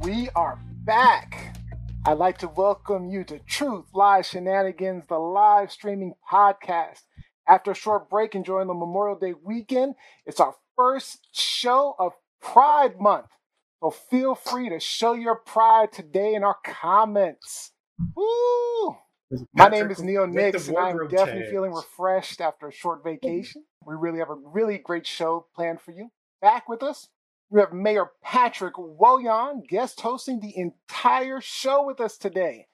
we are back. I'd like to welcome you to Truth Live Shenanigans, the live streaming podcast. After a short break enjoying the Memorial Day weekend, it's our first show of Pride Month. So feel free to show your pride today in our comments. Woo! My name is Neil Nix, and I'm definitely tags. feeling refreshed after a short vacation. We really have a really great show planned for you. Back with us, we have Mayor Patrick Wojahn guest hosting the entire show with us today.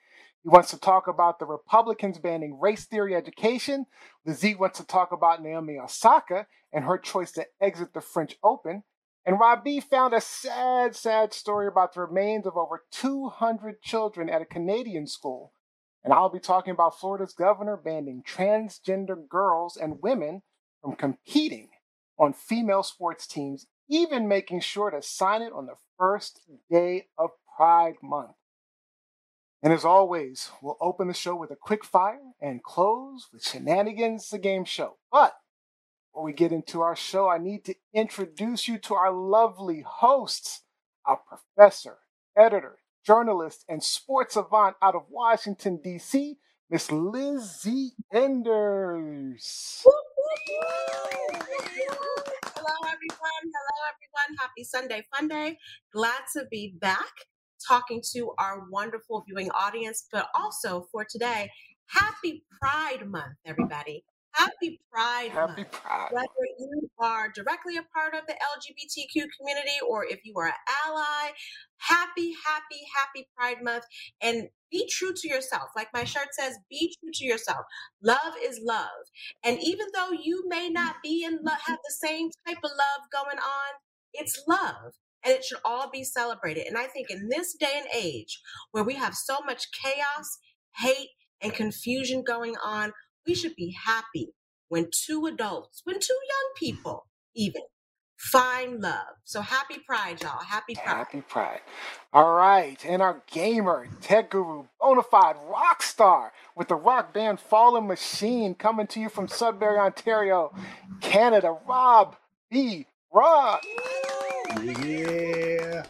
He wants to talk about the Republicans banning race theory education. Z wants to talk about Naomi Osaka and her choice to exit the French Open. And Rob found a sad, sad story about the remains of over 200 children at a Canadian school. And I'll be talking about Florida's governor banning transgender girls and women from competing on female sports teams, even making sure to sign it on the first day of Pride Month. And as always, we'll open the show with a quick fire and close with Shenanigans, the game show. But before we get into our show, I need to introduce you to our lovely hosts, our professor, editor, journalist, and sports savant out of Washington, D.C., Miss Lizzie Enders. Hello, everyone. Everyone. Happy Sunday Fun. Glad to be back talking to our wonderful viewing audience, but also for today, happy Pride Month, everybody. Happy Pride Happy Month. Pride. Whether you are directly a part of the LGBTQ community or if you are an ally, happy, happy, happy Pride Month. And be true to yourself. Like my shirt says, be true to yourself. Love is love. And even though you may mm. not be in love, have the same type of love going on, it's love and it should all be celebrated. And I think in this day and age where we have so much chaos, hate, and confusion going on, we should be happy when two adults, when two young people even find love. So happy pride, y'all. Happy pride. Happy pride. All right. And our gamer, tech guru, bona fide rock star with the rock band Fallen Machine coming to you from Sudbury, Ontario, Canada. Rob B. Rock. Yeah.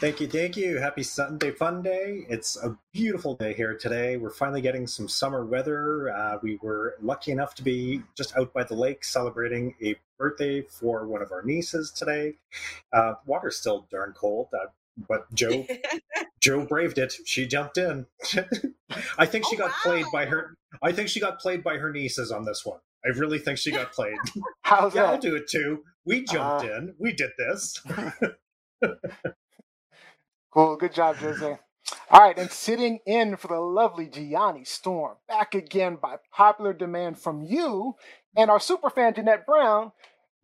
Thank you, thank you. Happy Sunday Fun Day. It's a beautiful day here today. We're finally getting some summer weather. Uh, we were lucky enough to be just out by the lake celebrating a birthday for one of our nieces today. Uh, water's still darn cold, uh, but Joe Joe braved it. She jumped in. I think she oh, got wow. played by her. I think she got played by her nieces on this one. I really think she got played. How's yeah, that? I'll do it too. We jumped uh, in. We did this. Cool. Good job, Jose. All right, and sitting in for the lovely Gianni Storm, back again by popular demand from you and our super fan Jeanette Brown,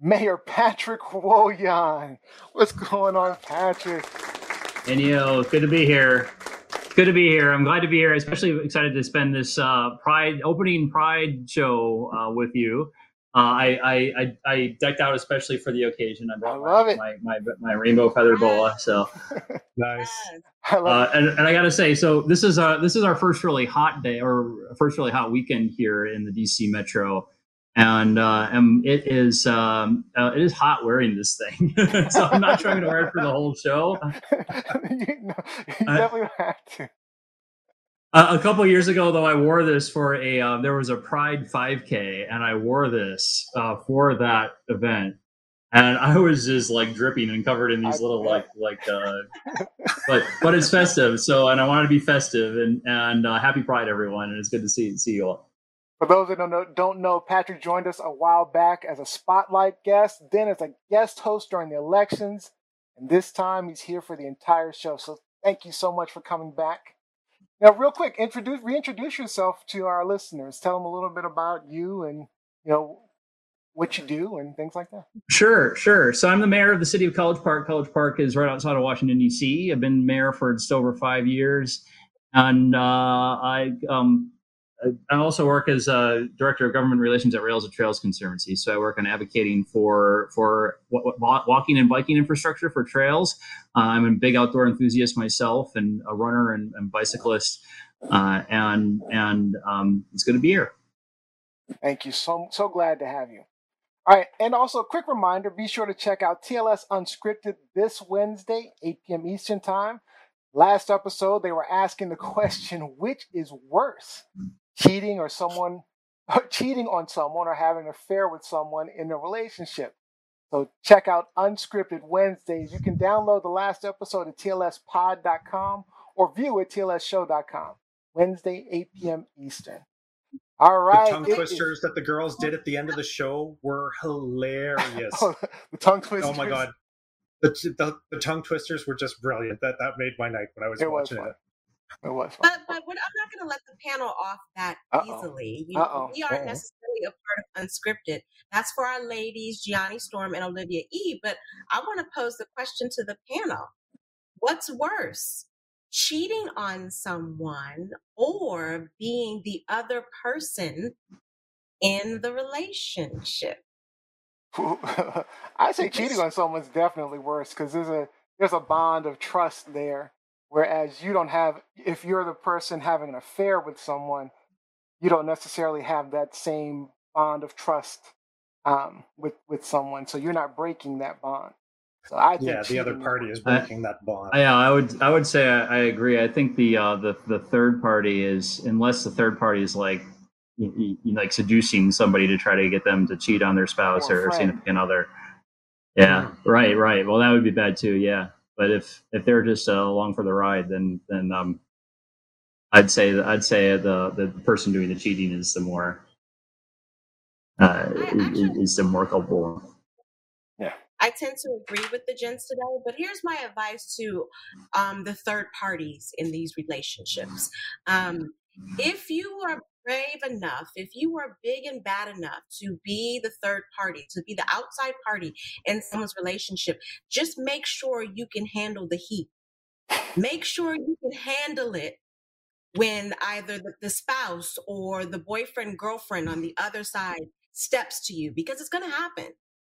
Mayor Patrick Wojahn. What's going on, Patrick? And you know, good to be here. Good to be here. I'm glad to be here. Especially excited to spend this uh, Pride opening Pride show uh, with you. Uh, I, I, I decked out especially for the occasion. I, I love my, it. My, my, my rainbow feather boa. So nice. Uh, and, and I got to say, so this is uh this is our first really hot day or first really hot weekend here in the DC metro, and uh, and it is um, uh, it is hot wearing this thing. so I'm not trying to wear it for the whole show. you, know, you definitely have to. Uh, a couple years ago, though, I wore this for a. Uh, there was a Pride 5K, and I wore this uh, for that event, and I was just like dripping and covered in these little like like. Uh, but but it's festive, so and I wanted to be festive and and uh, happy Pride, everyone, and it's good to see see you all. For those that don't know, don't know, Patrick joined us a while back as a spotlight guest, then as a guest host during the elections, and this time he's here for the entire show. So thank you so much for coming back. Now, real quick, introduce reintroduce yourself to our listeners. Tell them a little bit about you and you know what you do and things like that. Sure, sure. So I'm the mayor of the city of College Park. College Park is right outside of Washington D.C. I've been mayor for just over five years, and uh, I um, I also work as a director of government relations at Rails-to-Trails Conservancy. So I work on advocating for for walking and biking infrastructure for trails. Uh, I'm a big outdoor enthusiast myself, and a runner and, and bicyclist, uh, and and um, it's good to be here. Thank you. So so glad to have you. All right, and also a quick reminder: be sure to check out TLS Unscripted this Wednesday, 8 p.m. Eastern Time. Last episode, they were asking the question, which is worse, cheating or someone or cheating on someone or having an affair with someone in a relationship? So check out Unscripted Wednesdays. You can download the last episode at tlspod.com or view at tlsshow.com. Wednesday, 8 p.m. Eastern. All right. The tongue twisters is... that the girls did at the end of the show were hilarious. oh, the tongue twisters. Oh my god. The, the, the, tongue twisters were just brilliant. That that made my night when I was it watching was it. It was fun. But, but what, I'm not going to let the panel off that Uh-oh. easily. You, Uh-oh. We aren't necessarily a part of Unscripted. That's for our ladies, Gianni Storm and Olivia E. But I want to pose the question to the panel What's worse, cheating on someone or being the other person in the relationship. I say cheating on someone's definitely worse because there's a there's a bond of trust there. Whereas you don't have, if you're the person having an affair with someone, you don't necessarily have that same bond of trust um, with with someone. So you're not breaking that bond. So I yeah, the other party is breaking I, that bond. Yeah, I would I would say I, I agree. I think the uh, the the third party is unless the third party is like you, you, like seducing somebody to try to get them to cheat on their spouse or, or significant other. Yeah, mm-hmm. right, right. Well, that would be bad too. Yeah, but if if they're just uh, along for the ride, then then um, I'd say I'd say the the person doing the cheating is the more uh, actually, is the more culpable. Yeah, I tend to agree with the gents today, but here's my advice to um, the third parties in these relationships. Um, if you are brave enough, if you are big and bad enough to be the third party, to be the outside party in someone's relationship, just make sure you can handle the heat. Make sure you can handle it when either the, the spouse or the boyfriend, girlfriend on the other side steps to you, because it's going to happen.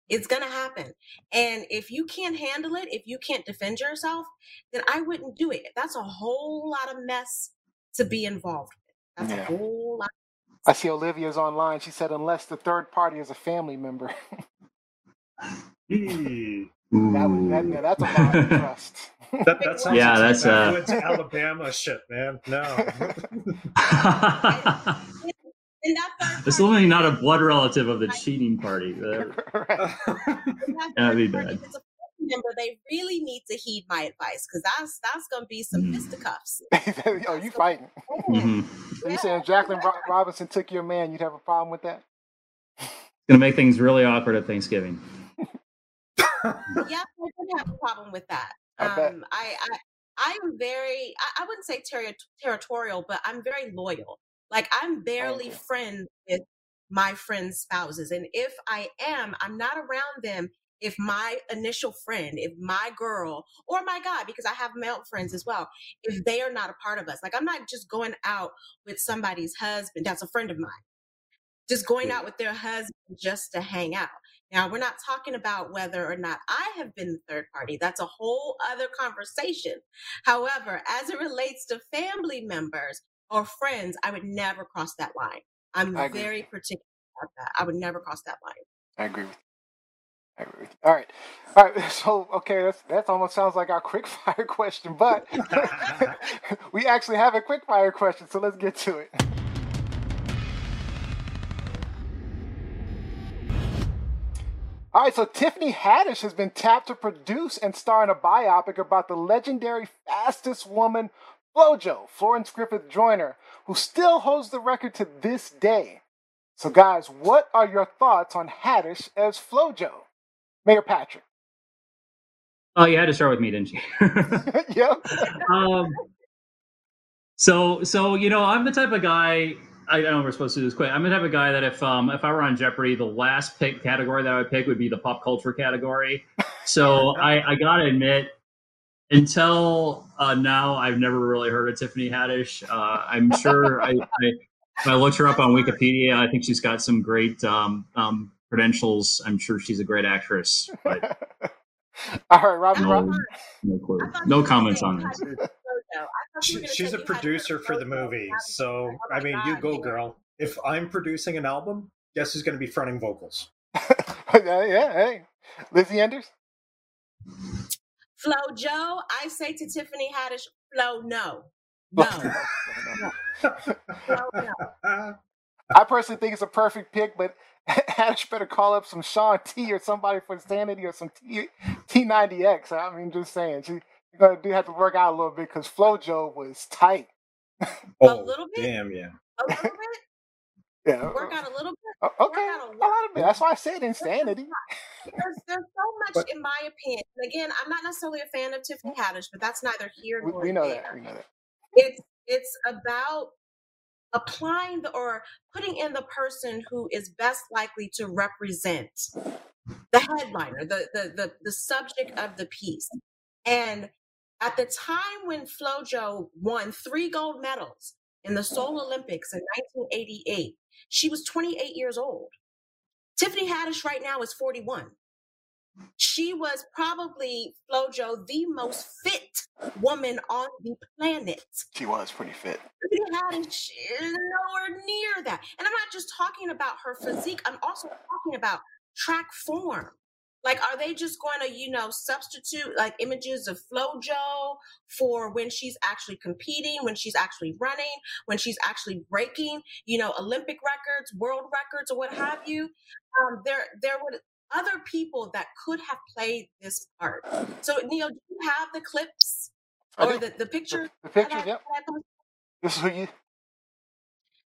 It's going to happen. And if you can't handle it, if you can't defend yourself, then I wouldn't do it. That's a whole lot of mess to be involved. That's yeah. a whole lot. I see Olivia's online. She said, unless the third party is a family member. that, that, yeah, that's a lot of trust. that, that sounds yeah, that's uh... Alabama shit, man. No. And it's only not a blood relative of the cheating party. That'd be bad. It's a member, they really need to heed my advice because that's that's gonna be some mm. fisticuffs. oh, you fighting? Mm-hmm. So you saying Jacqueline Robinson took your man? You'd have a problem with that? It's gonna make things really awkward at Thanksgiving. yeah, I would have a problem with that. I um, I, I I am very I, I wouldn't say ter- territorial, but I'm very loyal. Like I'm barely okay. friends with my friends' spouses. And if I am, I'm not around them if my initial friend, if my girl or my guy, because I have male friends as well, if mm-hmm. they are not a part of us. Like I'm not just going out with somebody's husband that's a friend of mine, just going out with their husband just to hang out. Now, we're not talking about whether or not I have been the third party. That's a whole other conversation. However, as it relates to family members, or friends, I would never cross that line. I'm very particular about that. I would never cross that line. I agree with you. I agree with you. All right. All right. So, okay, that's, that almost sounds like our quick fire question, but we actually have a quick fire question, so let's get to it. All right, so Tiffany Haddish has been tapped to produce and star in a biopic about the legendary fastest woman Flojo, Florence Griffith Joyner, who still holds the record to this day. So, guys, what are your thoughts on Haddish as Flojo? Mayor Patrick. Oh, you had to start with me, didn't you? yep. Um, so, so you know, I'm the type of guy. I don't know if we're supposed to do this quick. I'm the type of guy that if um, if I were on Jeopardy, the last pick category that I would pick would be the pop culture category. So I, I gotta admit, until uh, now, I've never really heard of Tiffany Haddish. Uh, I'm sure I, I, I, looked her up on Wikipedia. I think she's got some great um, um, credentials. I'm sure she's a great actress. But all right, Robin. No, Robin. no, no comments on this. She, she's a producer for the movie, so I mean, you go, girl. If I'm producing an album, guess who's going to be fronting vocals? yeah, hey, Lizzie Anders. Flo Joe, I say to Tiffany Haddish, Flo, no. No. Flo, no. I personally think it's a perfect pick, but Haddish better call up some Shaun T or somebody for Insanity or some T P90X. I mean, just saying, she you're gonna do have to work out a little bit because FloJo was tight. oh, little bit? damn, yeah. A little bit? Yeah, Work out a little bit? uh, okay, out a a lot. lot of it. That's why I said insanity. There's, there's so much, But- in my opinion. And again, I'm not necessarily a fan of Tiffany Haddish, but that's neither here We, nor we know there. that. We know that. It's it's about applying the or putting in the person who is best likely to represent the headliner, the the the, the subject of the piece. And at the time when FloJo won three gold medals in the Seoul Olympics in 1988, she was 28 years old. Tiffany Haddish right now is 41. She was probably FloJo the most fit woman on the planet. She was pretty fit. Haddish is nowhere near that. And I'm not just talking about her physique, I'm also talking about track form. Like, are they just going to, you know, substitute like images of FloJo for when she's actually competing, when she's actually running, when she's actually breaking, you know, Olympic records, world records, or what have you? Um, there, there were other people that could have played this part. So, Neil, do you have the clips or the, the picture? The that pictures, I- yep. that I posted? This is who you.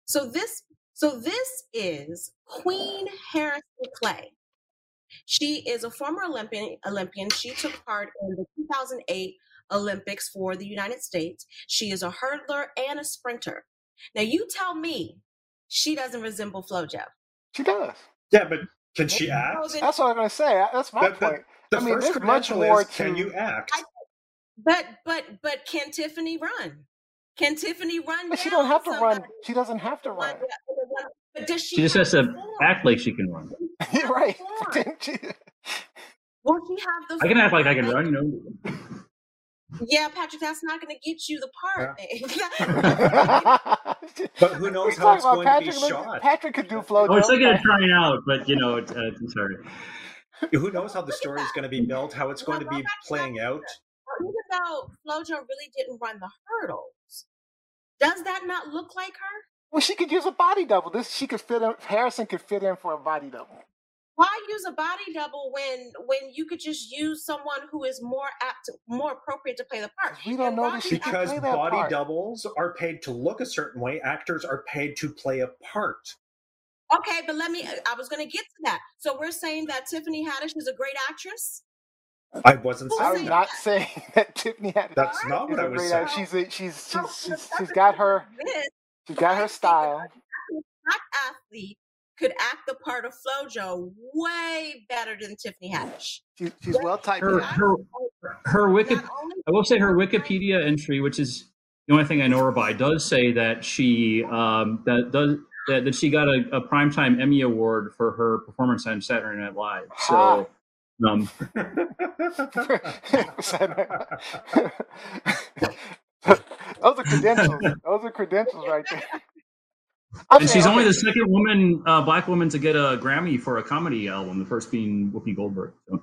So this so this is Queen Harrison Claye. She is a former Olympian Olympian. She took part in the 2008 Olympics for the United States. She is a hurdler and a sprinter. Now you tell me she doesn't resemble FloJo. She does. Yeah, but can she act? Then- That's what I'm gonna say. That's my That- that- point. The I mean, first there's much more is can you act? I- But but but can Tiffany run? Can Tiffany run? But she don't have to run. She doesn't have to Run- run. But does she? She just has to form? act like she can run. You're right. Form. She- Will she have the? I can act like I can run, you know. Yeah, Patrick, that's not going to get you the part. But who knows We're how it's going about to be Patrick. Shot? Patrick could do flow. I was thinking of Joe. trying out, but you know, it's, uh, it's sorry. Who knows how the story is going to be built, how it's going to be playing out? Even though Flojo really didn't run the hurdles, does that not look like her? Well, she could use a body double. This she could fit in. Harrison could fit in for a body double. Why use a body double when when you could just use someone who is more apt, more appropriate to play the part? We don't And know Robbie Because play that body part. doubles are paid to look a certain way, actors are paid to play a part. Okay, but let me. I was going to get to that. So we're saying that Tiffany Haddish is a great actress. I wasn't Who I was was saying saying not that? saying that Tiffany had. That's not is what I a was saying. actress. She's a, she's she's no, she's, that's she's a got her she's got her style. That athlete could act the part of FloJo way better than Tiffany Haddish. She, she's well typed. Her, her, her Wiki, I will say her Wikipedia entry, which is the only thing I know her by, does say that she um, that does that, that she got a, a primetime Emmy award for her performance on Saturday Night Live. So, um, Those are credentials. Those are credentials right there. I'm and saying, she's only the second woman, uh, black woman, to get a Grammy for a comedy album. The first being Whoopi Goldberg. So,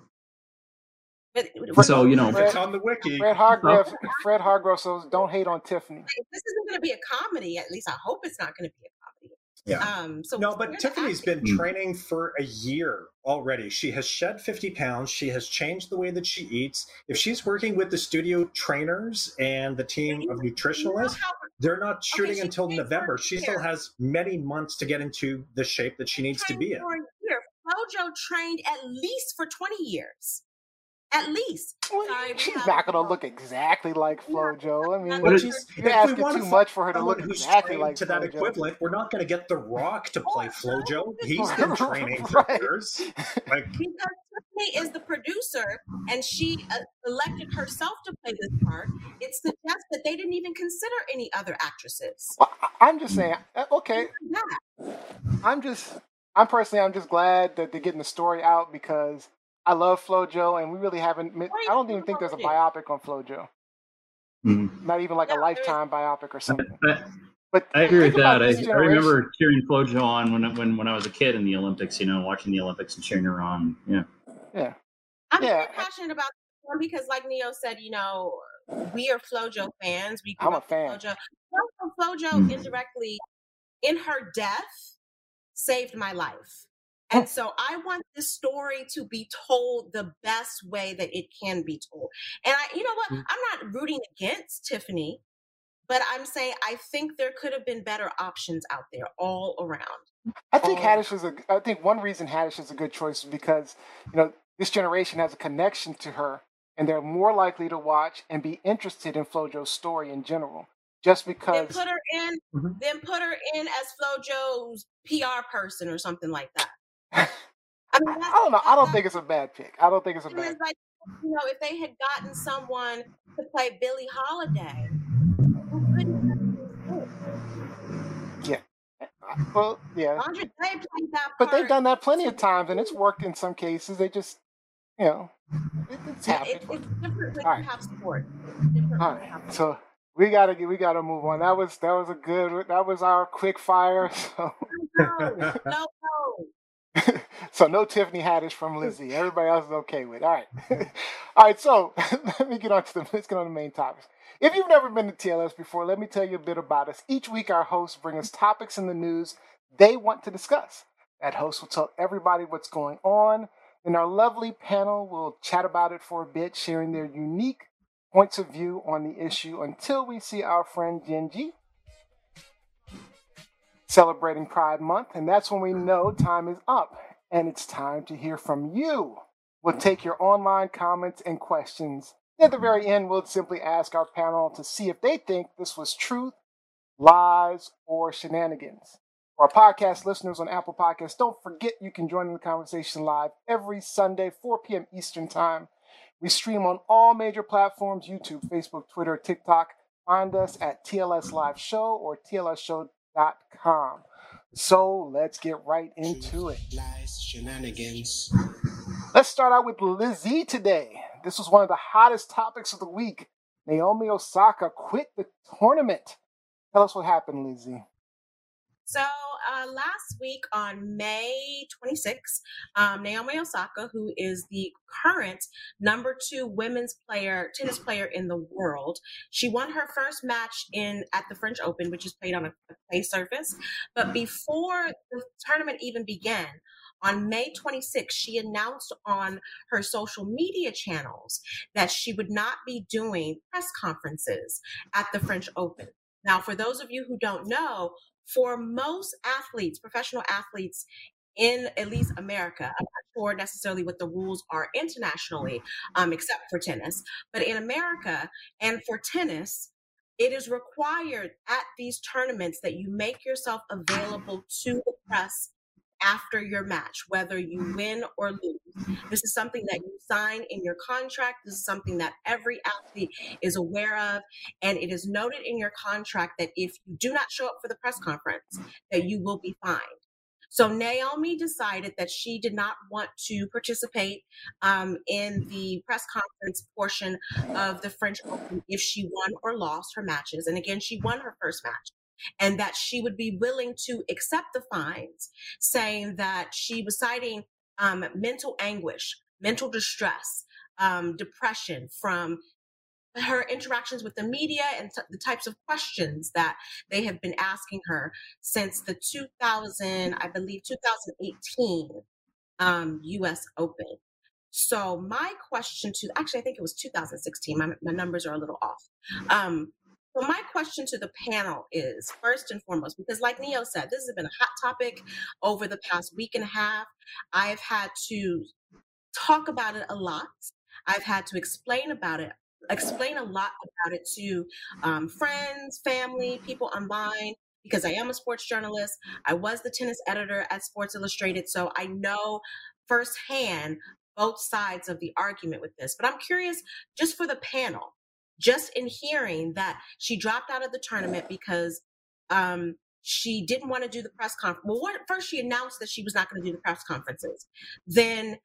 but so you know, Fred- it's on the wiki. Fred Hargrave. Fred Hargrove. So don't hate on Tiffany. this isn't going to be a comedy. At least I hope it's not going to be a comedy. Yeah. Um. So No, but Tiffany's been Mm. training for a year already. She has shed 50 pounds. She has changed the way that she eats. If she's working with the studio trainers and the team of You know nutritionalists, how- they're not shooting she until November. She still has many months to get into the shape that she needs to be in. year. Flojo trained at least for twenty years. At least. Sorry, she's not gonna look exactly like FloJo. I mean, But But she's- she's, you're we asking want too to much for her to look who's exactly trained like to that FloJo. equivalent, we're not going to get The Rock to play FloJo. He's been training for Right. years. Like, because Tiffany is the producer and she uh, elected herself to play this part, it suggests that they didn't even consider any other actresses. Well, I- I'm just saying. uh, Okay, I'm just. I'm personally. I'm just glad that they're getting the story out because I love FloJo, and we really haven't. I don't even think there's a biopic on FloJo. mm. Not even like a No, there is- lifetime biopic or something. I, But I agree with that. I, I remember generation. cheering Flojo on when when when I was a kid in the Olympics. You know, watching the Olympics and cheering her on. Yeah. Yeah. I'm Yeah. very passionate about this one because, like Neo said, you know, we are FloJo fans. We grew I'm a fan. FloJo. FloJo Mm. indirectly, in her death, saved my life. And so I want this story to be told the best way that it can be told. And I, you know what? Mm. I'm not rooting against Tiffany, but I'm saying I think there could have been better options out there all around. I think. Haddish was a. I think one reason Haddish is a good choice is because you know this generation has a connection to her, and they're more likely to watch and be interested in FloJo's story in general. Just because Then put her in, Mhm. then put her in as FloJo's PR person or something like that. I mean, I don't know. I don't think it's a bad pick. I don't think it's a bad. like, you know, if they had gotten someone to play Billie Holiday, who couldn't Well, yeah, eh, that but they've done that plenty of times, and it's worked in some cases. They just, you know, it, it's It, happened. it, it's different when All right. have support. All right, so we gotta get, we gotta move on. That was that was a good. That was our quick fire. So. No, no, no. so no Tiffany Haddish from Lizzie. Everybody else is okay with. All right, all right. So let me get on to the let's get on the main topics. If you've never been to TLS before, let me tell you a bit about us. Each week, our hosts bring us topics in the news they want to discuss. That host will tell everybody what's going on. and our lovely panel will chat about it for a bit, sharing their unique points of view on the issue until we see our friend Genji celebrating Pride Month, and that's when we know time is up and it's time to hear from you. We'll take your online comments and questions. At the very end, we'll simply ask our panel to see if they think this was truth, lies, or shenanigans. For our podcast listeners on Apple Podcasts, don't forget you can join in the conversation live every Sunday, 4 p.m. Eastern Time. We stream on all major platforms YouTube, Facebook, Twitter, TikTok. Find us at TLS Live Show or TLSShow.com. So let's get right into it. Lies, shenanigans. Let's start out with Lizzie today. This was one of the hottest topics of the week. Naomi Osaka quit the tournament. Tell us what happened, Lizzie. So uh, last week on May 26th, um, Naomi Osaka, who is the current number two women's player, tennis player in the world, she won her first match in at the French Open, which is played on a, a clay surface. But before the tournament even began, on May 26th, she announced on her social media channels that she would not be doing press conferences at the French Open. Now, for those of you who don't know, for most athletes, professional athletes in at least America, I'm not sure necessarily what the rules are internationally, um, except for tennis, but in America and for tennis, it is required at these tournaments that you make yourself available to the press after your match, whether you win or lose. This is something that you sign in your contract. This is something that every athlete is aware of. And it is noted in your contract that if you do not show up for the press conference, that you will be fined. So Naomi decided that she did not want to participate um, in the press conference portion of the French Open if she won or lost her matches. And again, she won her first match. And that she would be willing to accept the fines, saying that she was citing um, mental anguish, mental distress, um, depression from her interactions with the media and t- the types of questions that they have been asking her since the 2000, I believe, 2018 um, U.S. Open. So my question to, actually, I think it was 2016. My, my numbers are a little off. Um, so my question to the panel is first and foremost, because like Neo said, this has been a hot topic over the past week and a half. I've had to talk about it a lot. I've had to explain about it, explain a lot about it to um, friends, family, people online, because I am a sports journalist. I was the tennis editor at Sports Illustrated, so I know firsthand both sides of the argument with this. But I'm curious, just for the panel, just in hearing that she dropped out of the tournament because um, she didn't want to do the press conference. Well, what, first she announced that she was not going to do the press conferences. Then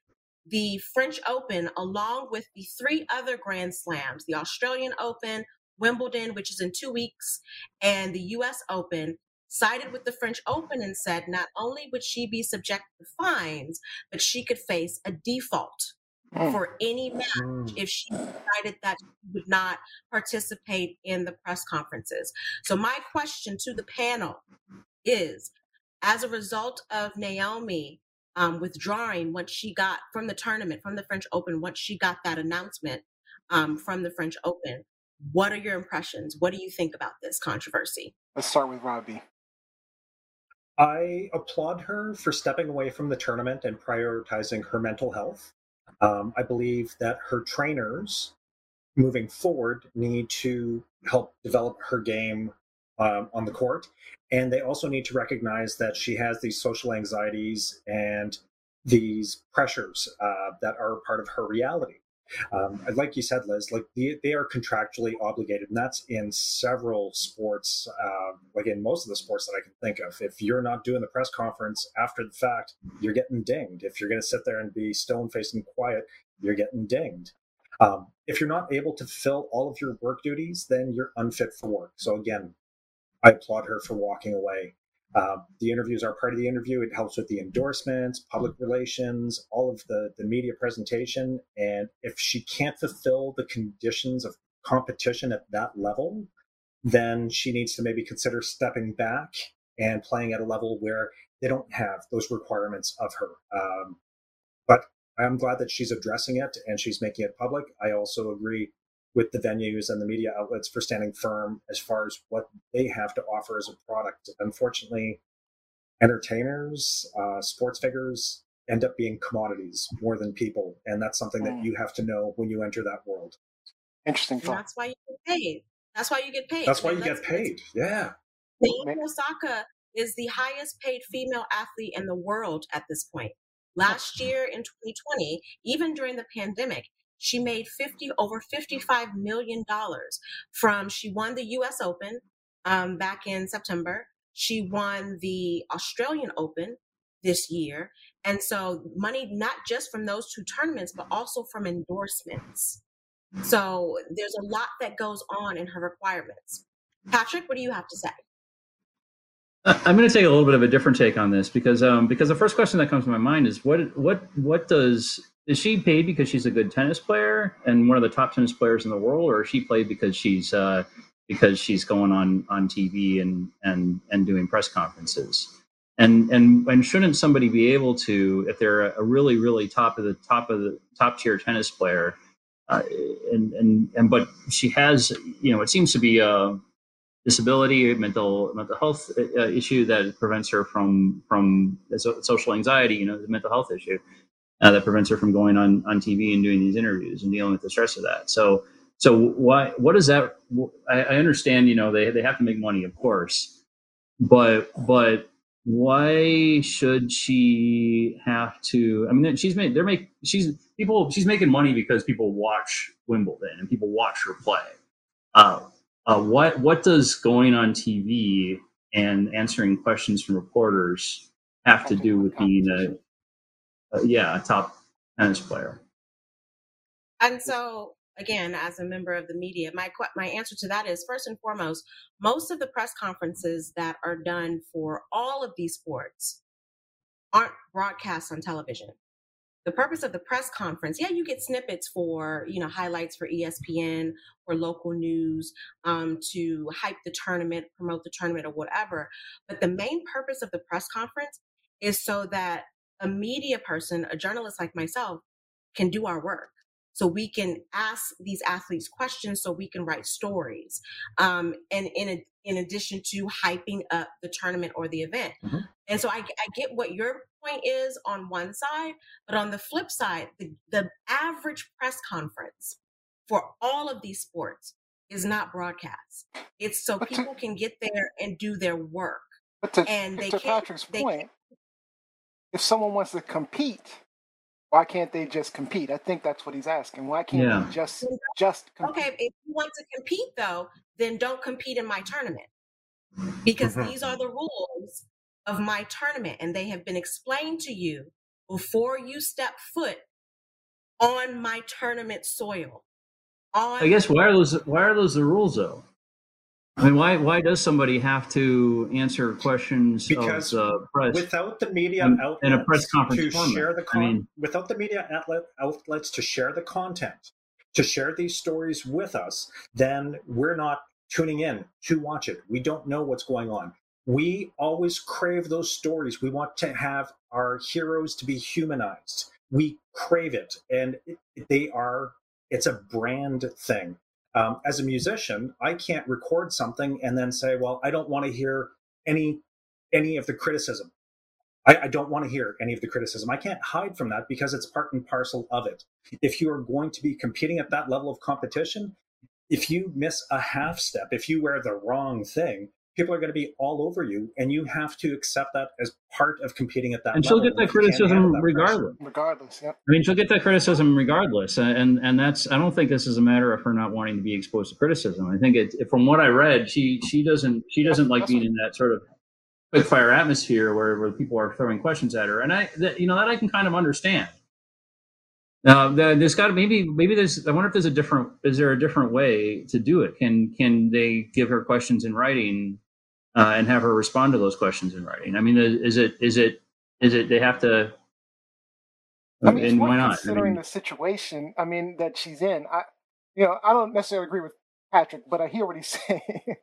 the French Open, along with the three other Grand Slams, the Australian Open, Wimbledon, which is in two weeks, and the US Open, sided with the French Open and said not only would she be subject to fines, but she could face a default. For any match Mm. if she decided that she would not participate in the press conferences. So, my question to the panel is as a result of Naomi um, withdrawing once she got from the tournament, from the French Open, once she got that announcement um, from the French Open, what are your impressions? What do you think about this controversy? Let's start with Robbie. I applaud her for stepping away from the tournament and prioritizing her mental health. Um, I believe that her trainers moving forward need to help develop her game um, on the court. And they also need to recognize that she has these social anxieties and these pressures uh, that are part of her reality. Um, like you said, Liz, like they, they are contractually obligated, and that's in several sports, uh, like in most of the sports that I can think of. If you're not doing the press conference after the fact, you're getting dinged. If you're going to sit there and be stone faced and quiet, you're getting dinged. Um, if you're not able to fill all of your work duties, then you're unfit for work. So again, I applaud her for walking away. Uh, the interviews are part of the interview. It helps with the endorsements, public relations, all of the, the media presentation. And if she can't fulfill the conditions of competition at that level, then she needs to maybe consider stepping back and playing at a level where they don't have those requirements of her. Um, but I'm glad that she's addressing it and she's making it public. I also agree with the venues and the media outlets for standing firm as far as what they have to offer as a product. Unfortunately, entertainers, uh, sports figures end up being commodities more than people. And that's something that Mm. you have to know when you enter that world. Interesting And thought. that's why you get paid. That's why you get paid. That's why you let's- get paid. Yeah. Naomi Osaka is the highest paid female athlete in the world at this point. Last year in 2020, even during the pandemic, she made 50 over 55 million dollars from she won the US Open um, back in September. She won the Australian Open this year. And so money not just from those two tournaments, but also from endorsements. So there's a lot that goes on in her requirements. Patrick, what do you have to say? I'm going to take a little bit of a different take on this because um, because the first question that comes to my mind is what what what does is she paid because she's a good tennis player and one of the top tennis players in the world, or is she played because she's uh, because she's going on on TV and and and doing press conferences? And and and shouldn't somebody be able to, if they're a really really top of the top of the top tier tennis player, uh, and and and but she has you know it seems to be a disability, mental mental health uh, issue that prevents her from from so- social anxiety, you know, the mental health issue uh, that prevents her from going on on TV and doing these interviews and dealing with the stress of that. So so why what is that? I, I understand, you know, they they have to make money, of course, but but why should she have to? I mean, she's made they're make she's people she's making money because people watch Wimbledon and people watch her play. Uh, uh, what what does going on TV and answering questions from reporters have to do with being a, a yeah a top tennis player? And so, again, as a member of the media, my my answer to that is first and foremost, most of the press conferences that are done for all of these sports aren't broadcast on television. The purpose of the press conference, yeah, you get snippets for you know highlights for ESPN or local news um, to hype the tournament, promote the tournament, or whatever. But the main purpose of the press conference is so that a media person, a journalist like myself, can do our work. So we can ask these athletes questions so we can write stories um, and in, a, in addition to hyping up the tournament or the event. Mhm. and so I, I get what your point is on one side but on the flip side the, the average press conference for all of these sports is not broadcast. It's so people can get there and do their work But to, and they to can't- Patrick's they point, if someone wants to compete, why can't they just compete? I think that's what he's asking. Why can't Yeah. they just just compete? Okay, if you want to compete though, then don't compete in my tournament. Because Mhm. these are the rules of my tournament and they have been explained to you before you step foot on my tournament soil. on. I guess why are those why are those the rules though? I mean, why why does somebody have to answer questions Because of the press? without the media in- outlets in a press conference to format. share the I mean- without the media outlet outlets to share the content to share these stories with us then we're not tuning in to watch it we don't know what's going on we always crave those stories we want to have our heroes to be humanized we crave it and it, they are it's a brand thing um, as a musician i can't record something and then say well i don't want to hear any any of the criticism I, I don't want to hear any of the criticism. I can't hide from that because it's part and parcel of it. If you are going to be competing at that level of competition, if you miss a half step, if you wear the wrong thing, people are going to be all over you, and you have to accept that as part of competing at that and she'll get that If you can't handle criticism that pressure- regardless. Regardless, yep. I mean, she'll get that criticism regardless, and and that's. I don't think this is a matter of her not wanting to be exposed to criticism. I think it, from what I read, she she doesn't she doesn't like being in that sort of quick fire atmosphere where where people are throwing questions at her, and I that, you know that I can kind of understand. Now, the, there's got to maybe maybe there's. I wonder if there's a different. Is there a different way to do it? Can can they give her questions in writing uh, and have her respond to those questions in writing? I mean, is it is it is it they have to? I mean, and why not? I considering mean, the situation. I mean, that she's in. I, you know, I don't necessarily agree with Patrick, but I hear what he's saying.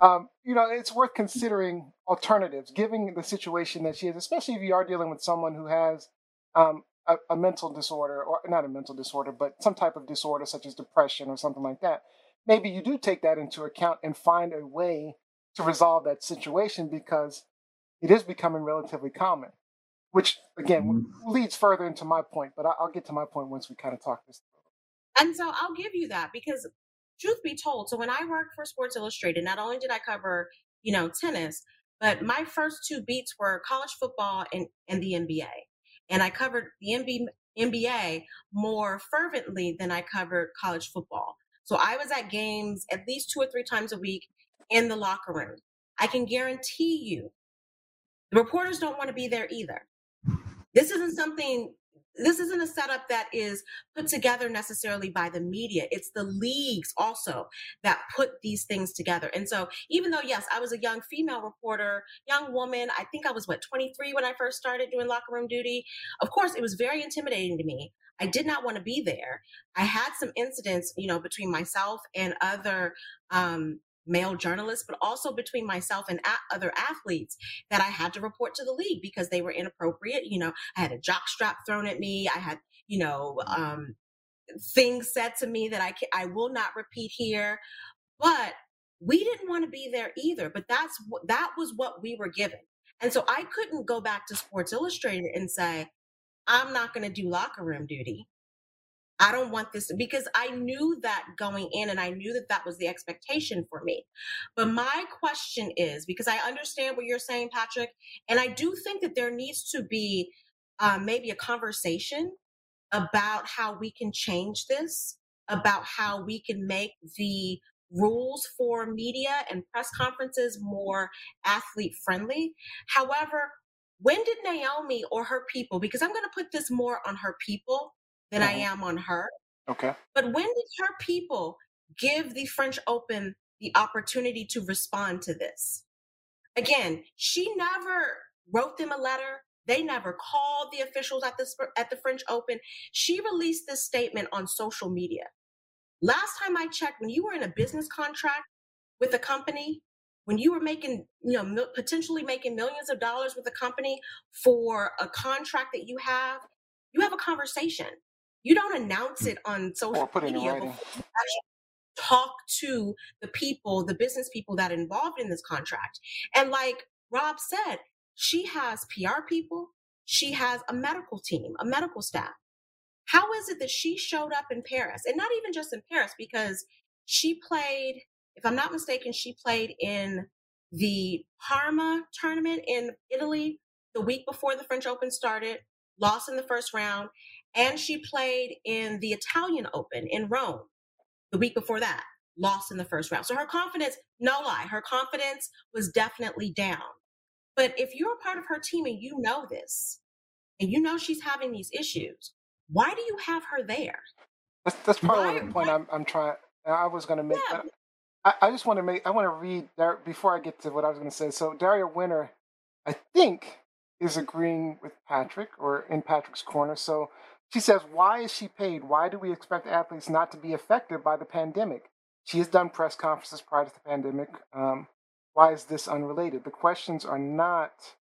um, you know, it's worth considering alternatives, given the situation that she is, especially if you are dealing with someone who has um, a, a mental disorder, or not a mental disorder, but some type of disorder such as depression or something like that. Maybe you do take that into account and find a way to resolve that situation because it is becoming relatively common which again Mhm. leads further into my point but I- i'll get to my point once we kind of talk this through. And so I'll give you that because truth be told, so when I worked for Sports Illustrated, not only did I cover, you know, tennis, but my first two beats were college football and, and the NBA. And I covered the MB, NBA more fervently than I covered college football. So I was at games at least two or three times a week in the locker room. I can guarantee you the reporters don't want to be there either. This isn't something, this isn't a setup that is put together necessarily by the media. It's the leagues also that put these things together. And so, even though, yes, I was a young female reporter, young woman, I think I was, what, 23 when I first started doing locker room duty. Of course, it was very intimidating to me. I did not want to be there. I had some incidents, you know, between myself and other um, male journalists, but also between myself and a- other athletes that I had to report to the league because they were inappropriate. You know, I had a jock strap thrown at me. I had, you know, um, things said to me that I can, I will not repeat here. But we didn't want to be there either. But that's that was what we were given, and so I couldn't go back to Sports Illustrated and say, I'm not going to do locker room duty. I don't want this because I knew that going in and I knew that that was the expectation for me. But my question is because I understand what you're saying, Patrick, and I do think that there needs to be uh, maybe a conversation about how we can change this, about how we can make the rules for media and press conferences more athlete friendly. However, when did Naomi or her people, because I'm going to put this more on her people than I Mhm. am on her, okay but when did her people give the French Open the opportunity to respond to this? Again, she never wrote them a letter. They never called the officials at the at the French Open. She released this statement on social media. Last time I checked, when you were in a business contract with a company, when you were making, you know, potentially making millions of dollars with a company for a contract that you have, you have a conversation. You don't announce it on social or put it in media before you actually talk to the people, the business people that are involved in this contract. And like Rob said, she has PR people, she has a medical team, a medical staff. How is it that she showed up in Paris? And not even just in Paris, because she played, if I'm not mistaken, she played in the Parma tournament in Italy the week before the French Open started, lost in the first round, and she played in the Italian Open in Rome the week before that, lost in the first round. So her confidence, no lie, her confidence was definitely down. But if you're a part of her team and you know this, and you know she's having these issues, why do you have her there? That's that's part Why? of the point Why? I'm I'm trying. I was going to make. Yeah. I, I just want to make. I want to read Dar- before I get to what I was going to say. So Daria Winter, I think, is agreeing with Patrick or in Patrick's corner. So she says, "Why is she paid? Why do we expect athletes not to be affected by the pandemic? She has done press conferences prior to the pandemic. Um, why is this unrelated? The questions are not.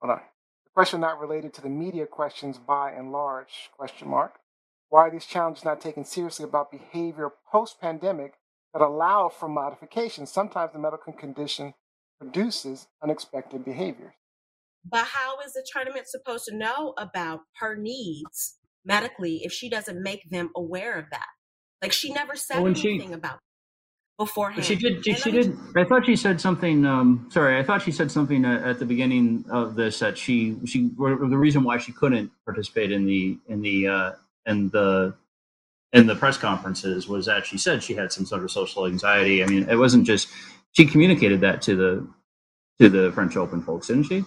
Hold on. The question not related to the media questions by and large? Question mark. Why are these challenges not taken seriously about behavior post pandemic that allow for modification? Sometimes the medical condition produces unexpected behaviors. But how is the tournament supposed to know about her needs medically if she doesn't make them aware of that? Like she never said Well, and she- anything about beforehand. She did. She, she did. I thought she said something. Um, sorry, I thought she said something at, at the beginning of this that she she the reason why she couldn't participate in the in the uh, in the in the press conferences was that she said she had some sort of social anxiety. I mean, it wasn't just she communicated that to the to the French Open folks, didn't she?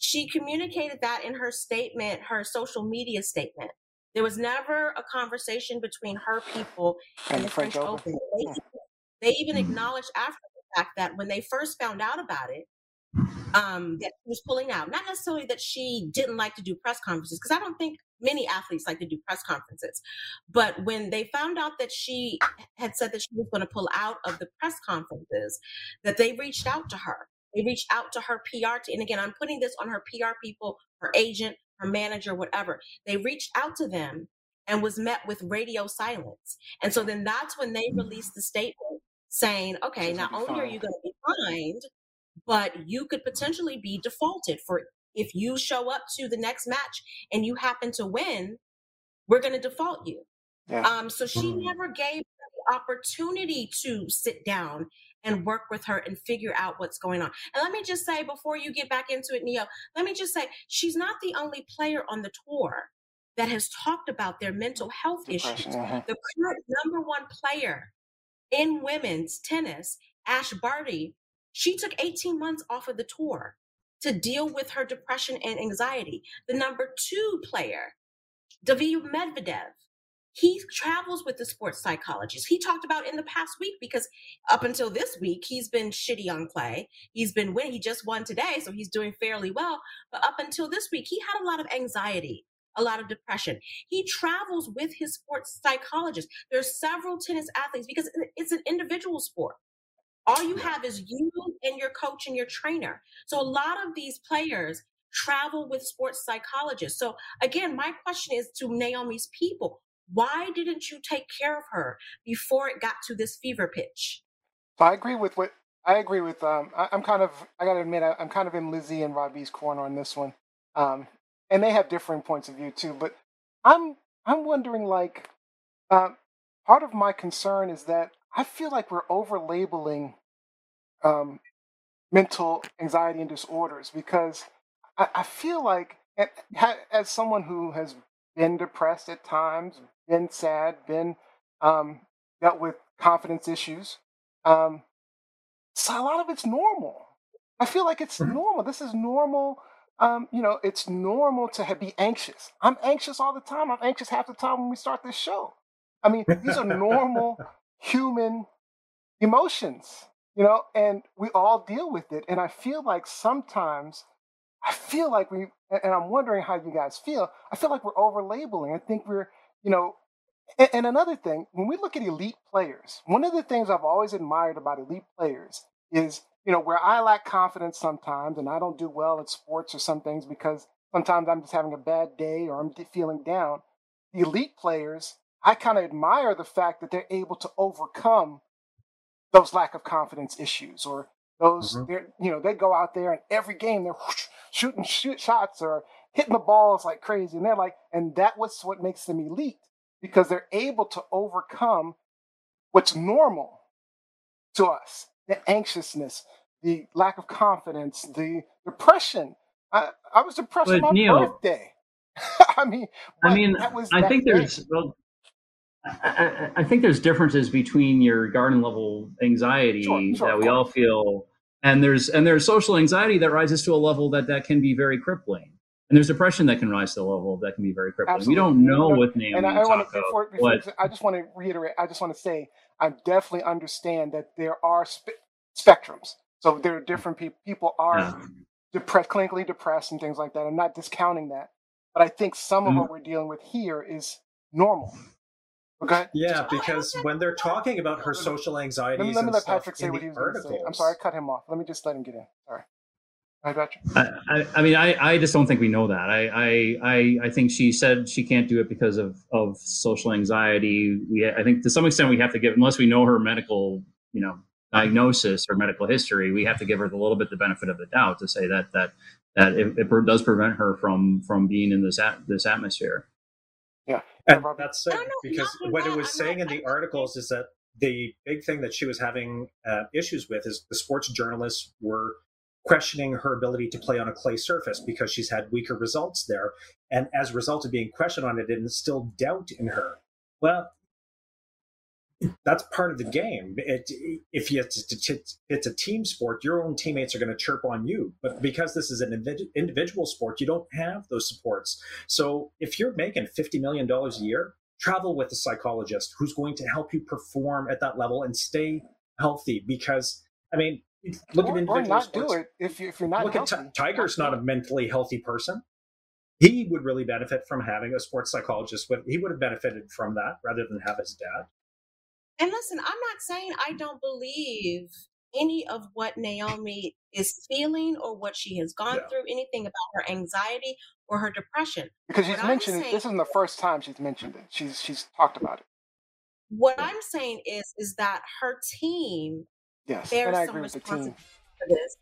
She communicated that in her statement, her social media statement. There was never a conversation between her people and the French Open. They, they even Hmm. acknowledged after the fact that when they first found out about it, um, that she was pulling out. Not necessarily that she didn't like to do press conferences, because I don't think many athletes like to do press conferences. But when they found out that she had said that she was going to pull out of the press conferences, that they reached out to her. They reached out to her PR team. And again, I'm putting this on her PR people, her agent, her manager, whatever. They reached out to them and was met with radio silence. And so then that's when they released the statement saying, okay, not only are you going to be fined, but you could potentially be defaulted for if you show up to the next match and you happen to win, we're going to default you. Yeah. Um, so she Mhm. never gave the opportunity to sit down and work with her and figure out what's going on. And let me just say, before you get back into it, Neo, let me just say, she's not the only player on the tour that has talked about their mental health issues. Mhm. The current number one player in women's tennis, Ash Barty, she took 18 months off of the tour to deal with her depression and anxiety. The number two player, David Medvedev, he travels with the sports psychologist. He talked about in the past week because up until this week, he's been shitty on clay. He's been winning. He just won today, so he's doing fairly well. But up until this week, he had a lot of anxiety, a lot of depression. He travels with his sports psychologist. There's several tennis athletes because it's an individual sport. All you have is you and your coach and your trainer. So a lot of these players travel with sports psychologists. So again, my question is to Naomi's people. Why didn't you take care of her before it got to this fever pitch? I agree with what I agree with. Um, I, I'm kind of I got to admit I, I'm kind of in Lizzie and Robbie's corner on this one, um, and they have differing points of view too. But I'm I'm wondering like um, part of my concern is that I feel like we're over labeling um, mental anxiety and disorders because I, I feel like as someone who has been depressed at times, been sad, been um, dealt with confidence issues. Um, so a lot of it's normal. I feel like it's Mhm. normal. This is normal. Um, you know, it's normal to ha- be anxious. I'm anxious all the time. I'm anxious half the time when we start this show. I mean, these are normal human emotions, you know, and we all deal with it. And I feel like sometimes, I feel like we, and I'm wondering how you guys feel. I feel like we're over labeling. I think we're, you know, and, and another thing, when we look at elite players, one of the things I've always admired about elite players is, you know, where I lack confidence sometimes and I don't do well at sports or some things because sometimes I'm just having a bad day or I'm feeling down. The elite players, I kind of admire the fact that they're able to overcome those lack of confidence issues or those, Mhm. they're, you know, they go out there and every game they're whoosh, shooting shoot shots or hitting the balls like crazy. And they're like, and that was what makes them elite because they're able to overcome what's normal to us the anxiousness, the lack of confidence, the depression. I, I was depressed on my Neil- birthday. I mean, I mean, that was I think day. there's well, I, I I think there's differences between your garden level anxiety Sure, sure, that we all feel, and there's and there's social anxiety that rises to a level that that can be very crippling. and there's depression that can rise to a level that can be very crippling. Absolutely. We don't know No, with Naomi And I, I want to before, before I just want to reiterate. I just want to say I definitely understand that there are spe- spectrums. So there are different people. People are yeah. depressed, clinically depressed, and things like that. I'm not discounting that, but I think some of Mhm. what we're dealing with here is normal. Okay. Yeah, because when they're talking about her social Let anxieties me, let me and let stuff Patrick say what he the was going say. I'm sorry, I cut him off. Let me just let him get in. Sorry. All right, Patrick. I, I, I mean, I, I just don't think we know that. I, I, I, I think she said she can't do it because of, of social anxiety. We, I think to some extent we have to give, unless we know her medical, you know, diagnosis or medical history, we have to give her a little bit the benefit of the doubt to say that that that it, it does prevent her from from being in this at, this atmosphere. And that's No, no, because what it was I'm saying not- in the articles is that the big thing that she was having uh, issues with is the sports journalists were questioning her ability to play on a clay surface because she's had weaker results there. And as a result of being questioned on it, it instilled doubt in her. Well, that's part of the game. It, if you, it's, it's a team sport, your own teammates are going to chirp on you. But because this is an individual sport, you don't have those supports. So if you're making $50 million a year, travel with a psychologist who's going to help you perform at that level and stay healthy. Because, I mean, look or, at or individual not sports. do it if you if you're not Look at healthy. Ti- Tiger's not a mentally healthy person. He would really benefit from having a sports psychologist. With he would have benefited from that rather than have his dad. And listen, I'm not saying I don't believe any of what Naomi is feeling or what she has gone Yeah. through, anything about her anxiety or her depression. because she's I'm mentioned saying- This isn't the first time she's mentioned it. She's she's talked about it. What I'm saying is is that her team Yes, bears and I some with the responsibility team. for this.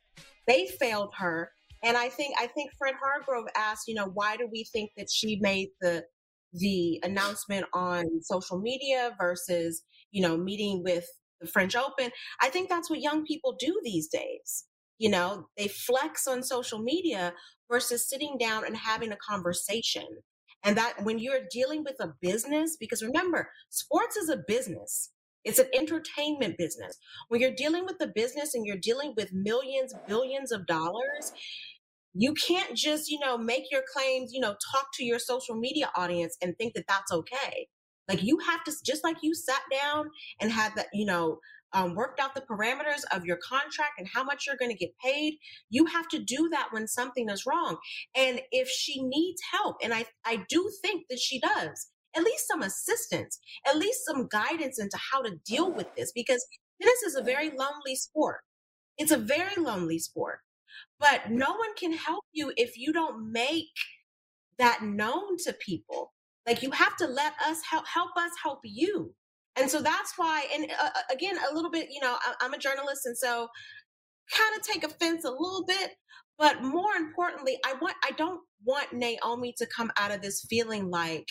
They failed her. And I think I think Fred Hargrove asked, you know, why do we think that she made the the announcement on social media versus, you know, meeting with the French Open? I think that's what young people do these days. You know, they flex on social media versus sitting down and having a conversation. And that when you're dealing with a business, because remember, sports is a business. It's an entertainment business. When you're dealing with the business and you're dealing with millions, billions of dollars, you can't just, you know, make your claims, you know, talk to your social media audience and think that that's okay. Like you have to, just like you sat down and had that, you know, um, worked out the parameters of your contract and how much you're going to get paid. You have to do that when something is wrong. And if she needs help, and I, I do think that she does, at least some assistance, at least some guidance into how to deal with this, because tennis is a very lonely sport. It's a very lonely sport. But no one can help you if you don't make that known to people. Like you have to let us help help us help you. And so that's why, and uh, uh, again, a little bit, you know, I, I'm a journalist, and so kind of take offense a little bit. But more importantly, I want I don't want Naomi to come out of this feeling like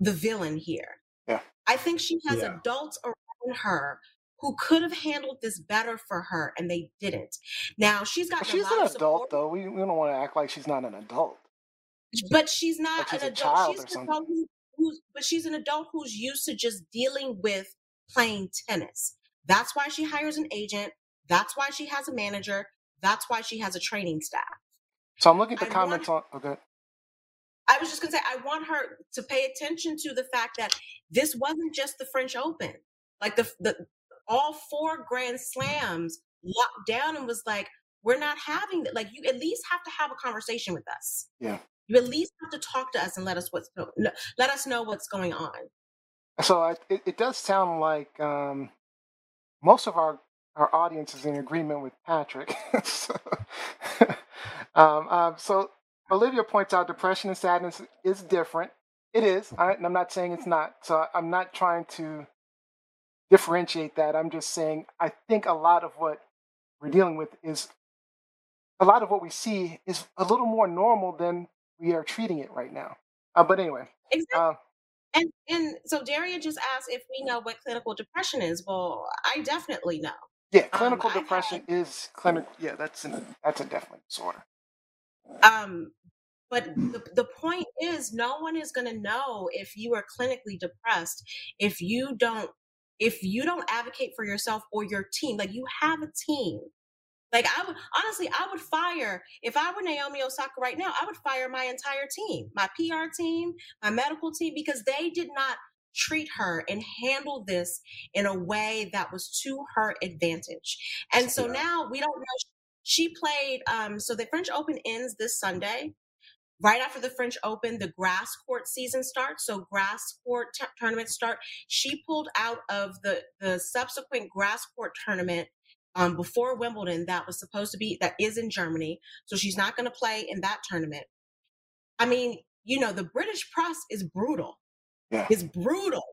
the villain here. Yeah. I think she has Yeah. adults around her who could have handled this better for her, and they didn't. Now she's got she's an adult, support, though. We, we don't want to act like she's not an adult. but she's not Like she's an adult. She's an adult who, who's, but she's an adult who's used to just dealing with playing tennis. That's why she hires an agent. That's why she has a manager. That's why she has a training staff. So I'm looking at the I comments on. Okay. I was just gonna say I want her to pay attention to the fact that this wasn't just the French Open. Like the the all four Grand Slams locked down and was like, we're not having that. Like you at least have to have a conversation with us. Yeah. You at least have to talk to us and let us what's let us know what's going on. So I, it, it does sound like um, most of our, our audience is in agreement with Patrick. so, um, um, so Olivia points out depression and sadness is different. It is. I, and I'm not saying it's not. So I'm not trying to differentiate that. I'm just saying I think a lot of what we're dealing with is a lot of what we see is a little more normal than we are treating it right now. Uh, but anyway, Exactly. uh, And and so Daria just asked if we know what clinical depression is. Well, I definitely know. Yeah, Um, clinical I've depression is clinical. Yeah, that's an, that's a definite disorder. Um, but the, the point is, no one is going to know if you are clinically depressed if you don't if you don't advocate for yourself or your team. Like you have a team Like I would honestly, I would fire if I were Naomi Osaka right now. I would fire my entire team, my PR team, my medical team, because they did not treat her and handle this in a way that was to her advantage. And so Yeah. now we don't know. She played. Um, so the French Open ends this Sunday. Right after the French Open, the grass court season starts. So grass court t- tournaments start. She pulled out of the the subsequent grass court tournament um, before Wimbledon that was supposed to be that is in Germany. So she's not going to play in that tournament. I mean, you know, the British press is brutal. Yeah. It's brutal,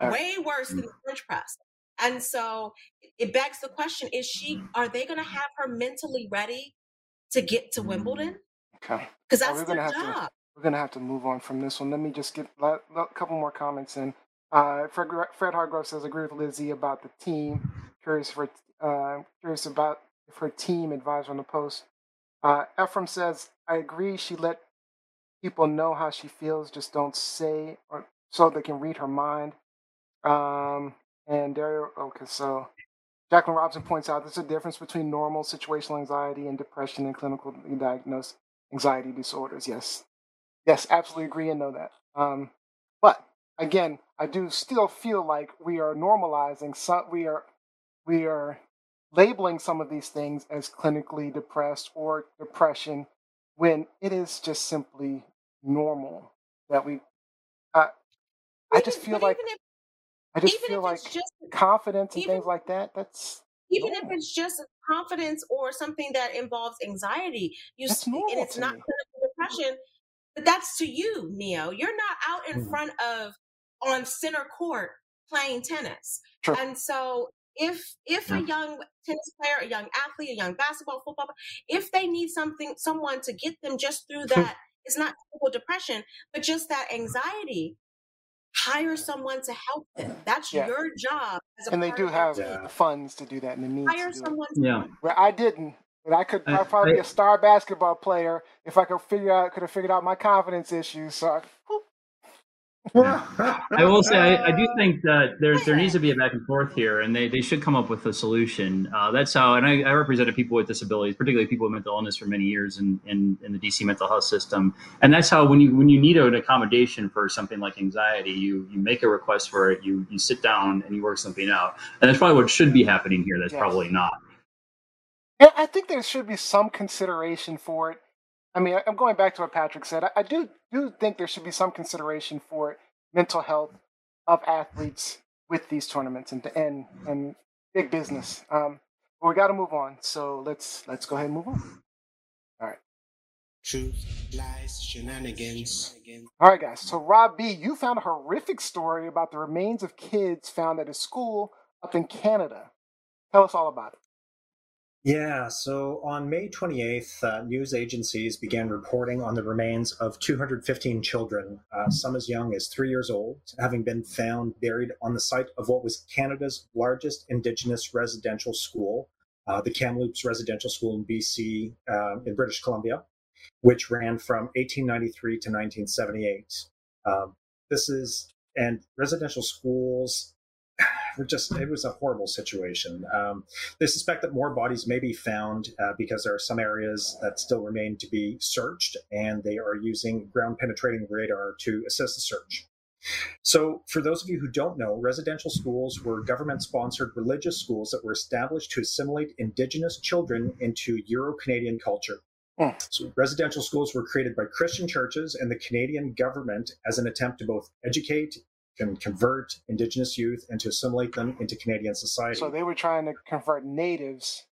Uh, way worse than the French press. And so it begs the question: Is she? Are they going to have her mentally ready to get to Wimbledon? Okay. Because that's we're their gonna have to- We're gonna have to move on from this one. Let me just get a couple more comments in. Uh, Fred, Fred Hargrove says, "Agree with Lizzie about the team. Curious for uh, curious about if her team advised on the post." Uh, Ephraim says, "I agree. She let people know how she feels. Just don't say, or so they can read her mind." Um, and Dario, okay, so Jacqueline Robinson points out there's a difference between normal situational anxiety and depression and clinical diagnosed anxiety disorders. Yes, yes, absolutely agree and know that. Um, but again, I do still feel like we are normalizing some. We are we are labeling some of these things as clinically depressed or depression when it is just simply normal that we. Uh, I just feel like if, I just feel like just confidence and even- things like that. That's even if it's just confidence or something that involves anxiety, you That's and it's not clinical depression, but that's to you, Neo. You're not out in Mhm. front of on center court playing tennis, True. and so if if a young tennis player, a young athlete, a young basketball, football, if they need something, someone to get them just through that, it's not clinical depression, but just that anxiety. Hire someone to help them. That's Yeah. your job. As a and they do have. Yeah. funds to do that and the means hire to someone to Yeah. Well, I didn't, but I could. I- I'd probably be a star basketball player if I could figure out. Could have figured out my confidence issues. So, I, I will say, I, I do think that there there needs to be a back and forth here, and they, they should come up with a solution. Uh, that's how, and I, I represented people with disabilities, particularly people with mental illness, for many years in, in, in the DC mental health system. And that's how, when you when you need an accommodation for something like anxiety, you you make a request for it, you you sit down and you work something out. And that's probably what should be happening here. That's Yes. probably not. and I think there should be some consideration for it. I mean, I'm going back to what Patrick said. I, I do do think there should be some consideration for mental health of athletes with these tournaments and and and big business. Um, but we got to move on. So let's let's go ahead and move on. All right. Truth, lies, shenanigans. All right, guys. So, Rob B, you found a horrific story about the remains of kids found at a school up in Canada. Tell us all about it. Yeah, so on May 28th, uh, news agencies began reporting on the remains of 215 children, uh, some as young as three years old, having been found buried on the site of what was Canada's largest Indigenous residential school, uh, the Kamloops Residential School in BC, uh, in British Columbia, which ran from 1893 to 1978. Um, this is, and residential schools just, it was a horrible situation. Um, they suspect that more bodies may be found uh, because there are some areas that still remain to be searched, and they are using ground penetrating radar to assist the search. So, for those of you who don't know, residential schools were government sponsored religious schools that were established to assimilate Indigenous children into Euro Canadian culture. Hmm. So, residential schools were created by Christian churches and the Canadian government as an attempt to both educate and convert Indigenous youth and to assimilate them into Canadian society. So, they were trying to convert natives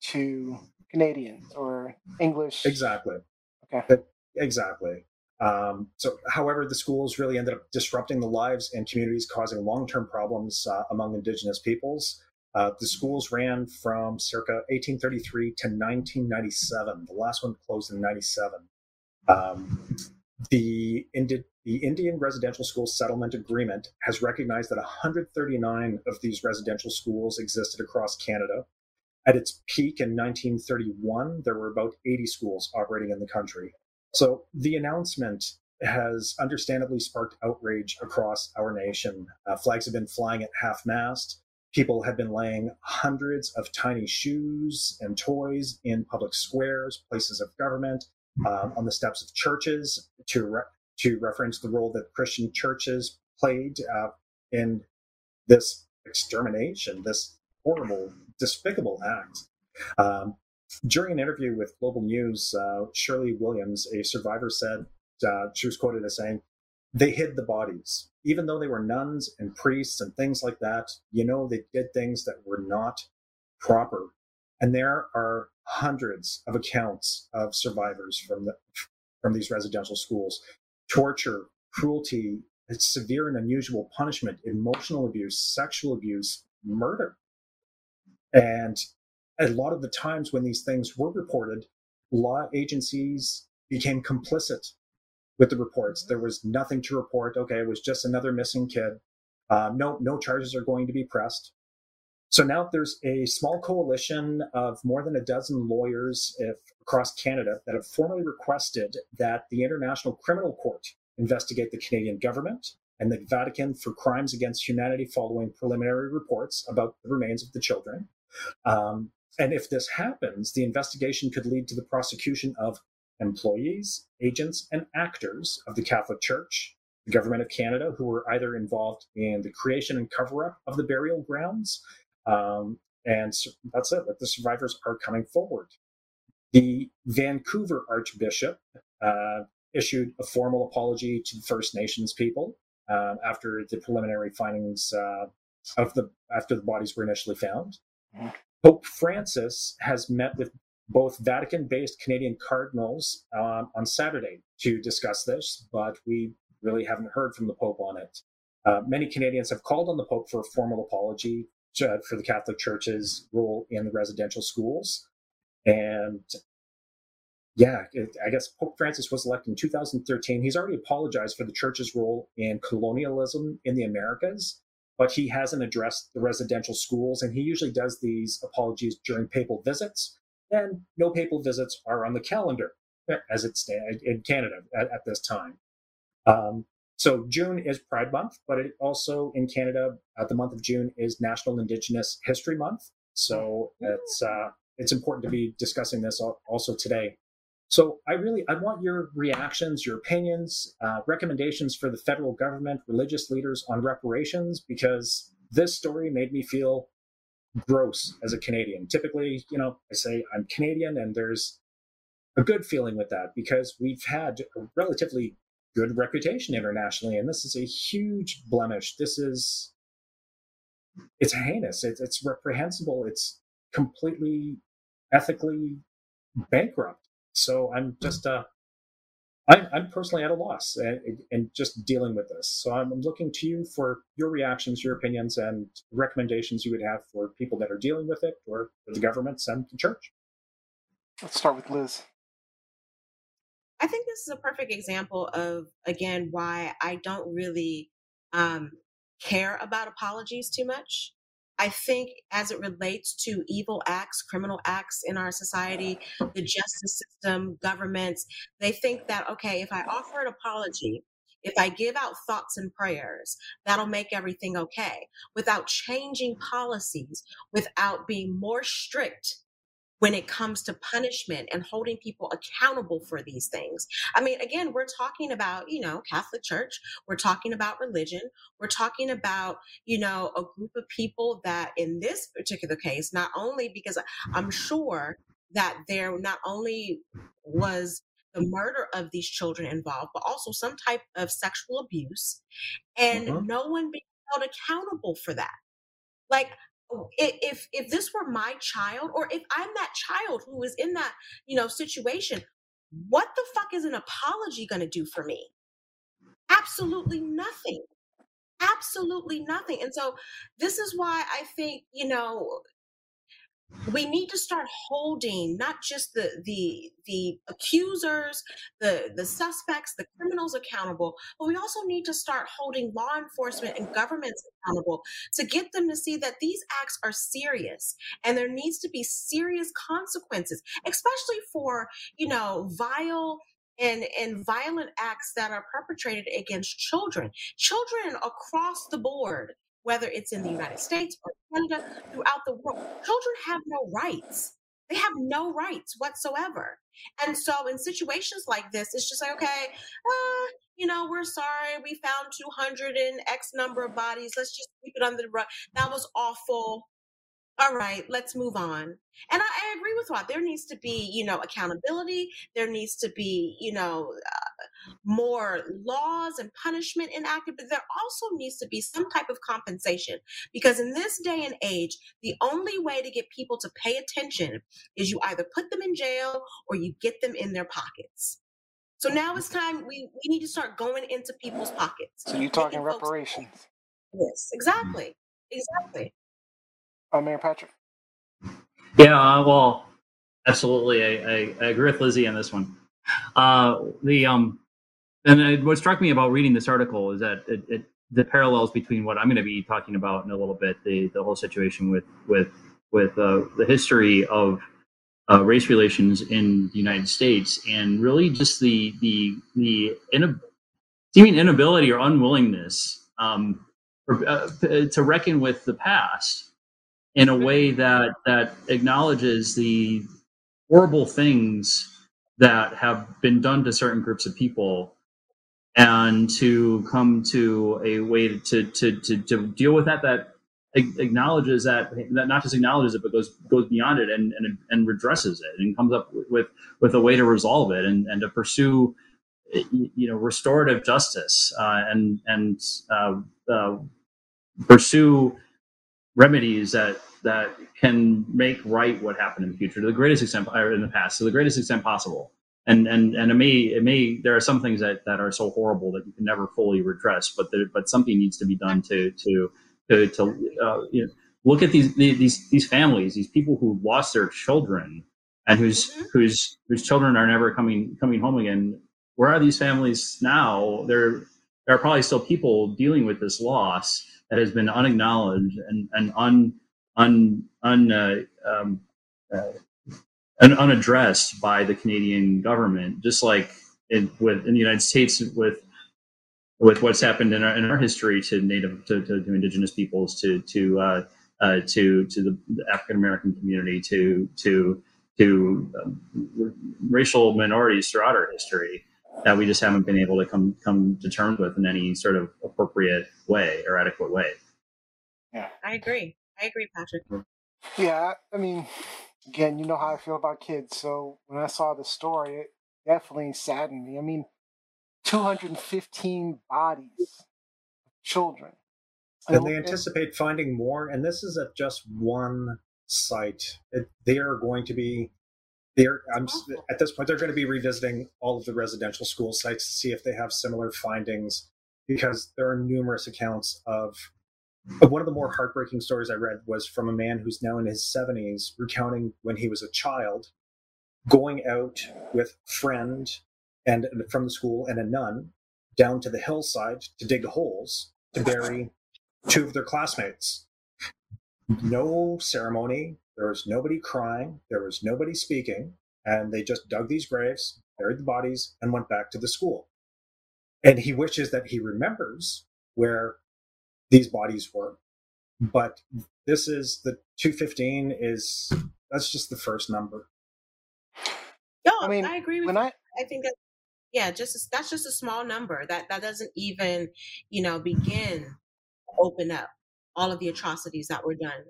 to Canadians or English. Exactly. Okay. That- exactly. Um, so, however, the schools really ended up disrupting the lives and communities, causing long-term problems uh, among Indigenous peoples. Uh, the schools ran from circa 1833 to 1997. The last one closed in 97. Um, the, Indi- the Indian Residential School Settlement Agreement has recognized that 139 of these residential schools existed across Canada. At its peak in 1931, there were about 80 schools operating in the country. So the announcement has understandably sparked outrage across our nation. Uh, flags have been flying at half mast. people have been laying hundreds of tiny shoes and toys in public squares, places of government, um, on the steps of churches to re- to reference the role that Christian churches played uh, in this extermination, this horrible, despicable act. Um, during an interview with Global News, uh, Shirley Williams, a survivor, said uh, she was quoted as saying, "They hid the bodies, even though they were nuns and priests and things like that. You know, they did things that were not proper." And there are hundreds of accounts of survivors from the from these residential schools, torture, cruelty, severe and unusual punishment, emotional abuse, sexual abuse, murder. And a lot of the times when these things were reported, law agencies became complicit with the reports. There was nothing to report. Okay, it was just another missing kid. Uh, no, no charges are going to be pressed. So now there's a small coalition of more than a dozen lawyers across Canada that have formally requested that the International Criminal Court investigate the Canadian government and the Vatican for crimes against humanity following preliminary reports about the remains of the children. Um, and if this happens, the investigation could lead to the prosecution of employees, agents, and actors of the Catholic Church, the Government of Canada, who were either involved in the creation and cover up of the burial grounds. Um, and that's it, that the survivors are coming forward. The Vancouver Archbishop uh, issued a formal apology to the First Nations people uh, after the preliminary findings uh, of the after the bodies were initially found. Mm-hmm. Pope Francis has met with both Vatican-based Canadian cardinals um, on Saturday to discuss this, but we really haven't heard from the Pope on it. Uh, many Canadians have called on the Pope for a formal apology to, for the Catholic Church's role in the residential schools, and yeah, it, I guess Pope Francis was elected in 2013. He's already apologized for the church's role in colonialism in the Americas, but he hasn't addressed the residential schools. And he usually does these apologies during papal visits. And no papal visits are on the calendar as it stands in Canada at, at this time. Um, so June is Pride Month, but it also in Canada, uh, the month of June is National Indigenous History Month. So it's uh, it's important to be discussing this also today. So I really I want your reactions, your opinions, uh, recommendations for the federal government, religious leaders on reparations, because this story made me feel gross as a Canadian. Typically, you know, I say I'm Canadian, and there's a good feeling with that because we've had a relatively good reputation internationally, and this is a huge blemish. This is it's heinous. It's, it's reprehensible. It's completely ethically bankrupt so I'm just uh, I'm, I'm personally at a loss and, and just dealing with this. So I'm looking to you for your reactions, your opinions, and recommendations you would have for people that are dealing with it, or for the governments and the church. Let's start with Liz. I think this is a perfect example of again why I don't really um, care about apologies too much. I think as it relates to evil acts, criminal acts in our society, the justice system, governments, they think that, okay, if I offer an apology, if I give out thoughts and prayers, that'll make everything okay without changing policies, without being more strict when it comes to punishment and holding people accountable for these things. I mean, again, we're talking about, you know, Catholic Church, we're talking about religion, we're talking about, you know, a group of people that in this particular case, not only because I'm sure that there not only was the murder of these children involved, but also some type of sexual abuse, and mm-hmm. no one being held accountable for that. Like Oh, if if this were my child or if i'm that child who is in that you know situation what the fuck is an apology going to do for me? Absolutely nothing. Absolutely nothing. And so this is why i think you know we need to start holding not just the the the accusers the the suspects the criminals accountable but we also need to start holding law enforcement and governments accountable to get them to see that these acts are serious and there needs to be serious consequences especially for you know vile and, and violent acts that are perpetrated against children. Children across the board whether it's in the United States or Canada, throughout the world, children have no rights. They have no rights whatsoever. And so, in situations like this, it's just like, okay, uh, you know, we're sorry, we found 200 and X number of bodies. Let's just keep it under the rug. That was awful all right, let's move on. And I, I, agree with what There needs to be, you know, accountability. There needs to be, you know, uh, more laws and punishment enacted, but there also needs to be some type of compensation because in this day and age, the only way to get people to pay attention is you either put them in jail or you get them in their pockets. So now it's time we, we need to start going into people's pockets. So you're talking reparations. Yes, exactly. Exactly. Oh, Mayor Patrick. Yeah, uh, well, absolutely. I, I, I, agree with Lizzie on this one. Uh, the um, and it, what struck me about reading this article is that it, it, the parallels between what I'm going to be talking about in a little bit, the the whole situation with with with uh, the history of uh, race relations in the United States, and really just the the the seeming inability or unwillingness um, for, uh, to reckon with the past in a way that that acknowledges the horrible things that have been done to certain groups of people and to come to a way to to to, to deal with that that acknowledges that that not just acknowledges it but goes goes beyond it and and, and redresses it and comes up with with a way to resolve it and and to pursue you know restorative justice uh, and and uh, uh, pursue remedies that that can make right what happened in the future to the greatest extent or in the past to the greatest extent possible. And and and it may it may there are some things that that are so horrible that you can never fully redress but there, but something needs to be done to to to, to uh, you know, look at these these these families these people who lost their children and whose mm-hmm. whose whose children are never coming coming home again. Where are these families now? There there are probably still people dealing with this loss that has been unacknowledged and and un un, un uh, um, uh, unaddressed by the Canadian government, just like in, with in the United States with with what's happened in our, in our history to native to, to, to indigenous peoples to to uh, uh, to to the, the African American community to to to um, racial minorities throughout our history that we just haven't been able to come come to terms with in any sort of appropriate way or adequate way. Yeah, I agree. I agree, Patrick. Mm. Yeah, I mean, again, you know how I feel about kids. So when I saw the story, it definitely saddened me. I mean, 215 bodies, children. And they anticipate finding more. And this is at just one site. It, they are going to be they're I'm at this point they're going to be revisiting all of the residential school sites to see if they have similar findings because there are numerous accounts of one of the more heartbreaking stories I read was from a man who's now in his 70s recounting when he was a child going out with friend and from the school and a nun down to the hillside to dig holes to bury two of their classmates. No ceremony, there was nobody crying, there was nobody speaking, and they just dug these graves, buried the bodies, and went back to the school. And he wishes that he remembers where these bodies were. But this is the 215 is that's just the first number. No, I mean, I agree with when you. I, I think that yeah, just that's just a small number. That that doesn't even, you know, begin open up all of the atrocities that were done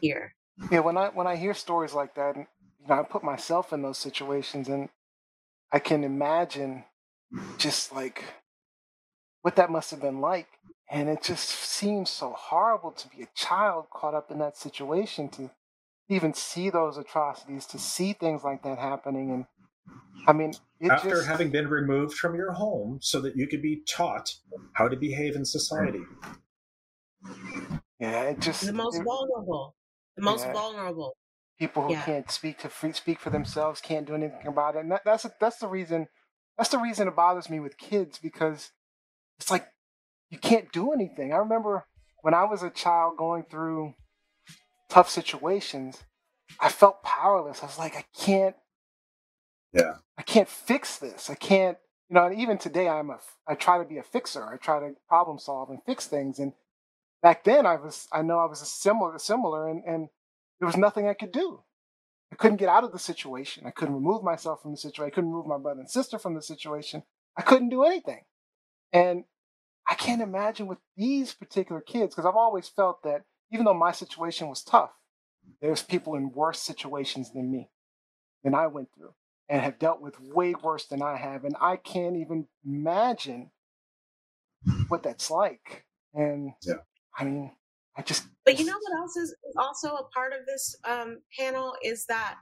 here. Yeah, when I when I hear stories like that, you know, I put myself in those situations and I can imagine just like what that must have been like and it just seems so horrible to be a child caught up in that situation, to even see those atrocities, to see things like that happening. And I mean, after just, having been removed from your home so that you could be taught how to behave in society. Yeah, it just the most it, vulnerable, the most yeah, vulnerable people who yeah. can't speak to free, speak for themselves, can't do anything about it. And that, that's that's the reason. That's the reason it bothers me with kids because it's like you can't do anything. I remember when I was a child going through tough situations, I felt powerless. I was like, I can't. Yeah. I can't fix this. I can't. You know, and even today, I'm a. I try to be a fixer. I try to problem solve and fix things, and back then I was I know I was a similar similar and, and there was nothing I could do. I couldn't get out of the situation. I couldn't remove myself from the situation. I couldn't remove my brother and sister from the situation. I couldn't do anything. And I can't imagine with these particular kids, because I've always felt that even though my situation was tough, there's people in worse situations than me, than I went through, and have dealt with way worse than I have. And I can't even imagine what that's like. And Yeah. I mean, I just But you know what else is is also a part of this um, panel is that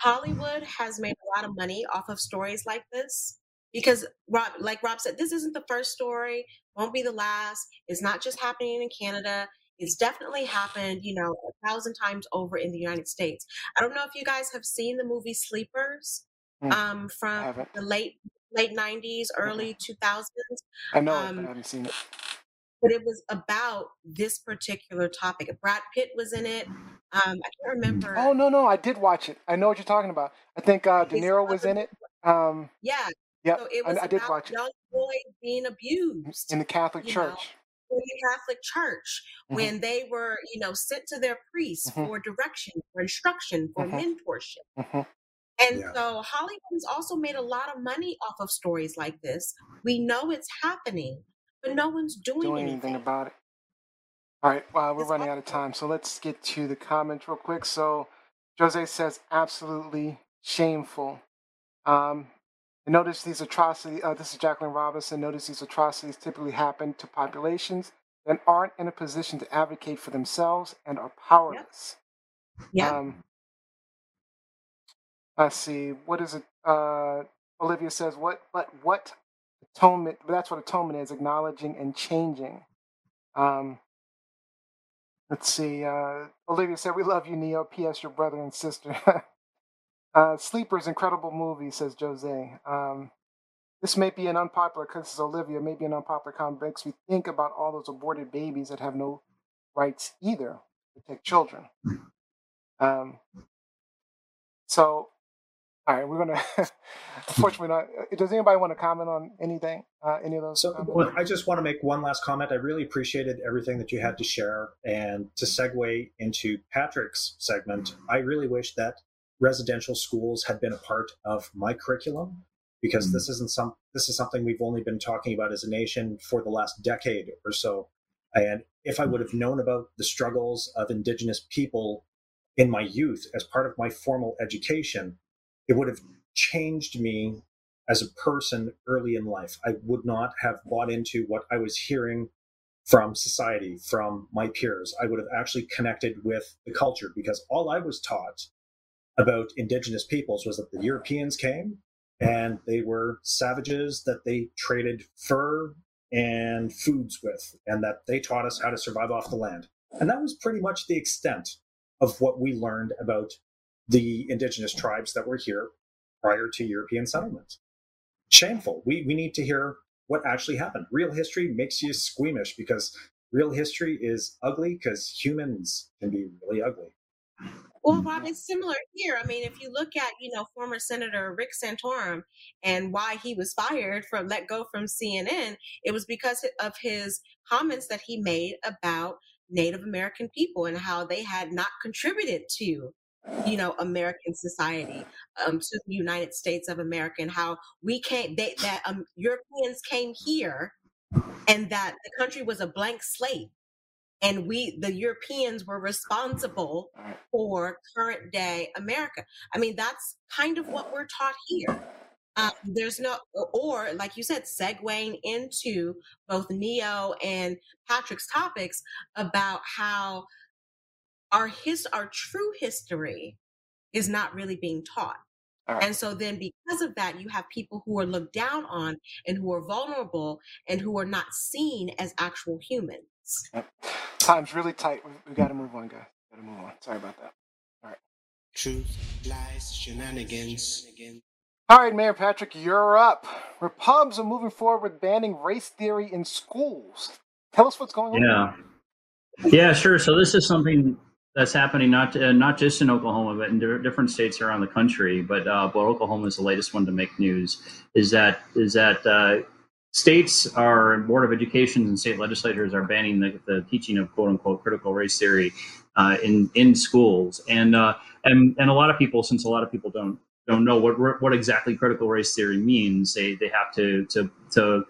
Hollywood has made a lot of money off of stories like this because Rob, like Rob said, this isn't the first story, won't be the last. It's not just happening in Canada. It's definitely happened, you know, a thousand times over in the United States. I don't know if you guys have seen the movie Sleepers Mm, um, from the late late '90s, early 2000s I know um, I haven't seen it. but it was about this particular topic. Brad Pitt was in it. Um, I can't remember. Oh no, no, I did watch it. I know what you're talking about. I think uh, De Niro was in it. Um, Yeah, yeah, so it I, was I did about watch it young boys being abused in the Catholic you know, Church. in the Catholic Church Mhm. when they were, you know, sent to their priests Mhm. for direction, for instruction, for Mhm. mentorship. hmm And Yeah. so Hollywood's also made a lot of money off of stories like this. We know it's happening, but no one's doing, Doing anything. anything about it. All right, well, we're It's running out of time, so let's get to the comments real quick. So, Jose says, absolutely shameful. Um, notice these atrocities, uh, this is Jacqueline Robinson. Notice these atrocities typically happen to populations that aren't in a position to advocate for themselves and are powerless. yeah. Um, let's see. What is it? Uh, Olivia says, "What? But what atonement? But that's what atonement is: acknowledging and changing." Um, let's see. Uh, Olivia said, "We love you, Neo. P.S. Your brother and sister." uh, Sleepers, incredible movie, says Jose. Um, this may be an unpopular, because this is Olivia, may be an unpopular comment. Makes me think about all those aborted babies that have no rights either to protect children. Um, so, all right, we're gonna. unfortunately, not. uh, Does anybody want to comment on anything? Uh, any of those? So well, I just want to make one last comment. I really appreciated everything that you had to share. And to segue into Patrick's segment, I really wish that residential schools had been a part of my curriculum because hmm. this isn't some this is something we've only been talking about as a nation for the last decade or so. And if I hmm. would have known about the struggles of indigenous people in my youth as part of my formal education, it would have changed me as a person early in life. I would not have bought into what I was hearing from society, from my peers. I would have actually connected with the culture because all I was taught about indigenous peoples was that the Europeans came and they were savages that they traded fur and foods with, and that they taught us how to survive off the land. And that was pretty much the extent of what we learned about the indigenous tribes that were here prior to European settlement. Shameful. We, we need to hear what actually happened. Real history makes you squeamish because real history is ugly because humans can be really ugly. Well, Rob, it's similar here. I mean, if you look at, you know, former Senator Rick Santorum and why he was fired from let go from CNN, it was because of his comments that he made about Native American people and how they had not contributed to, you know, American society, um, to the United States of America, and how we came, they, that um, Europeans came here, and that the country was a blank slate and we the europeans were responsible for current day america. I mean that's kind of what we're taught here. Um, there's no or like you said segueing into both neo and patrick's topics about how our his our true history is not really being taught. Right. and so then because of that you have people who are looked down on and who are vulnerable and who are not seen as actual humans Time's really tight. We, we got to move on, guys. Got to move on. Sorry about that. All right. Truth, lies, shenanigans. All right, Mayor Patrick, you're up. Repubs are moving forward with banning race theory in schools. Tell us what's going on. Yeah. Yeah, sure. So this is something that's happening not uh, not just in Oklahoma, but in di- different states around the country. But uh, but Oklahoma is the latest one to make news. Is that is that uh, states are board of education and state legislators are banning the, the teaching of quote unquote critical race theory uh, in in schools, and uh, and and a lot of people, since a lot of people don't don't know what what exactly critical race theory means, they they have to to to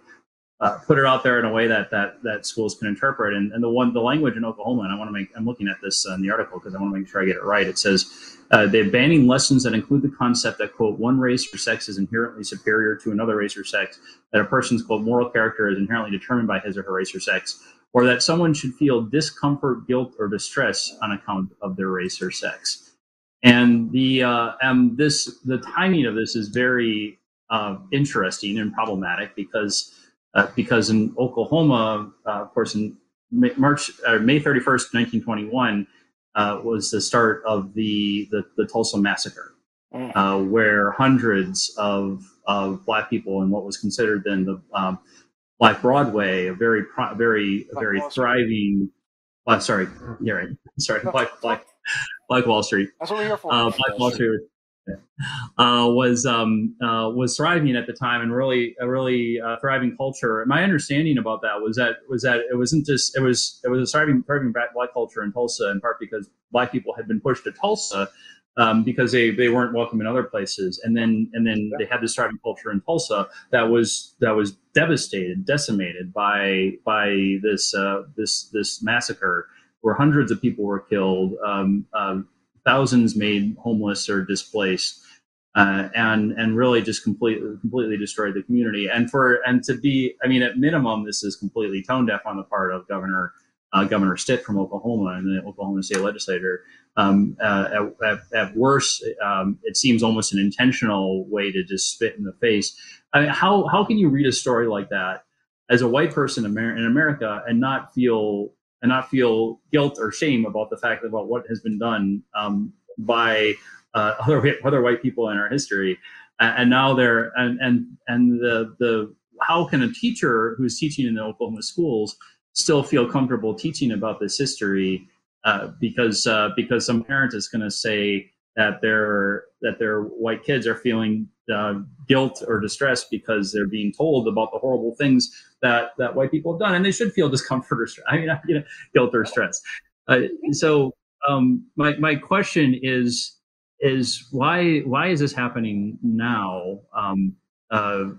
uh, put it out there in a way that that that schools can interpret. And, and the one the language in Oklahoma, and I want to make I'm looking at this in the article because I want to make sure I get it right. It says uh, they're banning lessons that include the concept that quote one race or sex is inherently superior to another race or sex, that a person's quote moral character is inherently determined by his or her race or sex, or that someone should feel discomfort, guilt, or distress on account of their race or sex. And the uh, um, this the timing of this is very uh, interesting and problematic because uh, because in Oklahoma, uh, of course, in May, March or May 31st, 1921, uh, was the start of the the, the Tulsa massacre, mm. uh, where hundreds of of black people in what was considered then the um, Black Broadway, a very very black very thriving. Uh, sorry, yeah, right. Sorry, Black Black Black Wall Street. That's what we're here for. Black Wall Street uh, was um, uh, was thriving at the time and really a really uh, thriving culture. my understanding about that was that was that it wasn't just it was it was a thriving thriving black culture in Tulsa in part because black people had been pushed to Tulsa um, because they, they weren't welcome in other places and then and then they had this thriving culture in Tulsa that was that was devastated decimated by by this uh, this this massacre where hundreds of people were killed. Um, um thousands made homeless or displaced, uh, and and really just completely completely destroyed the community. And for and to be, I mean, at minimum, this is completely tone deaf on the part of Governor uh, Governor Stitt from Oklahoma and the Oklahoma State Legislature. Um, uh, at, at, at, worst, um, it seems almost an intentional way to just spit in the face. I mean, how how can you read a story like that as a white person in America and not feel and not feel guilt or shame about the fact about what has been done um, by uh, other other white people in our history. And now they're and and and the the how can a teacher who's teaching in the Oklahoma schools still feel comfortable teaching about this history uh, because uh, because some parent is going to say that their that their white kids are feeling uh, guilt or distress because they're being told about the horrible things that that white people have done, and they should feel discomfort or I mean, you know, guilt or stress. Uh, so um, my my question is is why why is this happening now? Um, uh,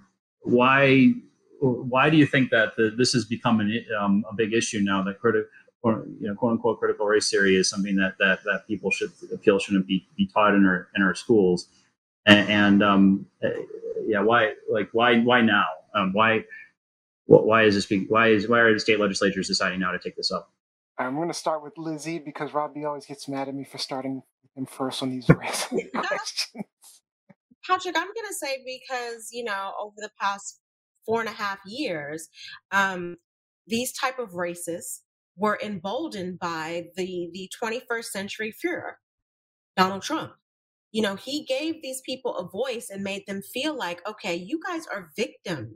why why do you think that the, this has become an, um, a big issue now that critical or you know quote unquote critical race theory is something that that, that people should feel shouldn't be, be taught in our in our schools and, and um, uh, yeah why like why why now um, why why is this being, why is why are the state legislatures deciding now to take this up? I'm going to start with Lizzie because Robbie always gets mad at me for starting him first on these questions. Patrick, I'm going to say because, you know, over the past four and a half years, um, these type of races were emboldened by the, the 21st century Führer, Donald Trump you know, he gave these people a voice and made them feel like, okay, you guys are victims.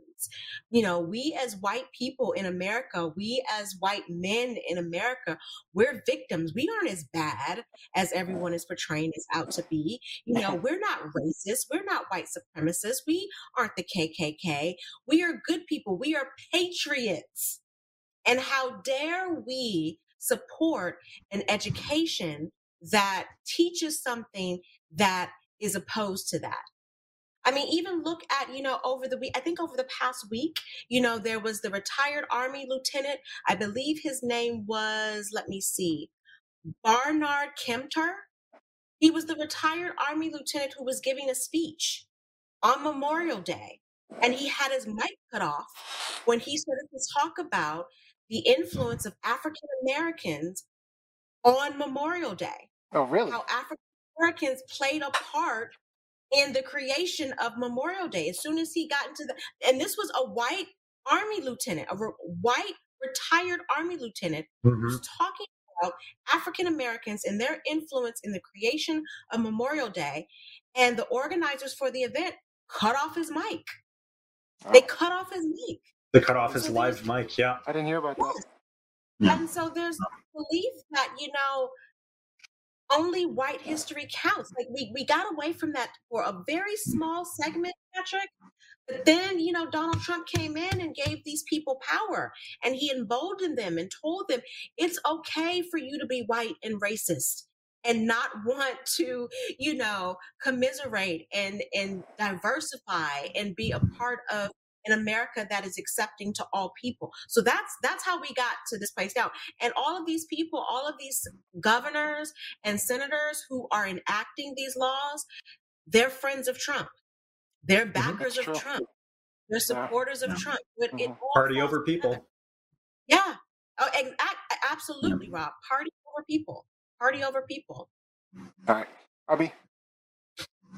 You know, we as white people in America, we as white men in America, we're victims. We aren't as bad as everyone is portraying us out to be. You know, we're not racist. We're not white supremacists. We aren't the KKK. We are good people. We are patriots. And how dare we support an education that teaches something that is opposed to that. I mean, even look at, you know, over the week, I think over the past week, you know, there was the retired Army lieutenant. I believe his name was, let me see, Barnard Kemter. He was the retired Army lieutenant who was giving a speech on Memorial Day. And he had his mic cut off when he started to talk about the influence of African Americans on Memorial Day. Oh, really? How African Americans played a part in the creation of Memorial Day. As soon as he got into the, and this was a white army lieutenant, a re, white retired army lieutenant, mm-hmm. who's talking about African Americans and their influence in the creation of Memorial Day. And the organizers for the event cut off his mic. Oh. They cut off his mic. They cut off his so live mic. Yeah, I didn't hear about that. Yeah. And so there's belief that you know only white history counts. Like we, we got away from that for a very small segment, Patrick. But then, you know, Donald Trump came in and gave these people power and he emboldened them and told them it's okay for you to be white and racist and not want to, you know, commiserate and and diversify and be a part of an America that is accepting to all people. So that's that's how we got to this place now. And all of these people, all of these governors and senators who are enacting these laws, they're friends of Trump. They're backers that's of true. Trump. They're Yeah. supporters of Yeah. Trump. But it mm-hmm. all Party over people. together. Yeah. Oh, and a- absolutely, Rob. Party over people. Party over people. All right, Robbie.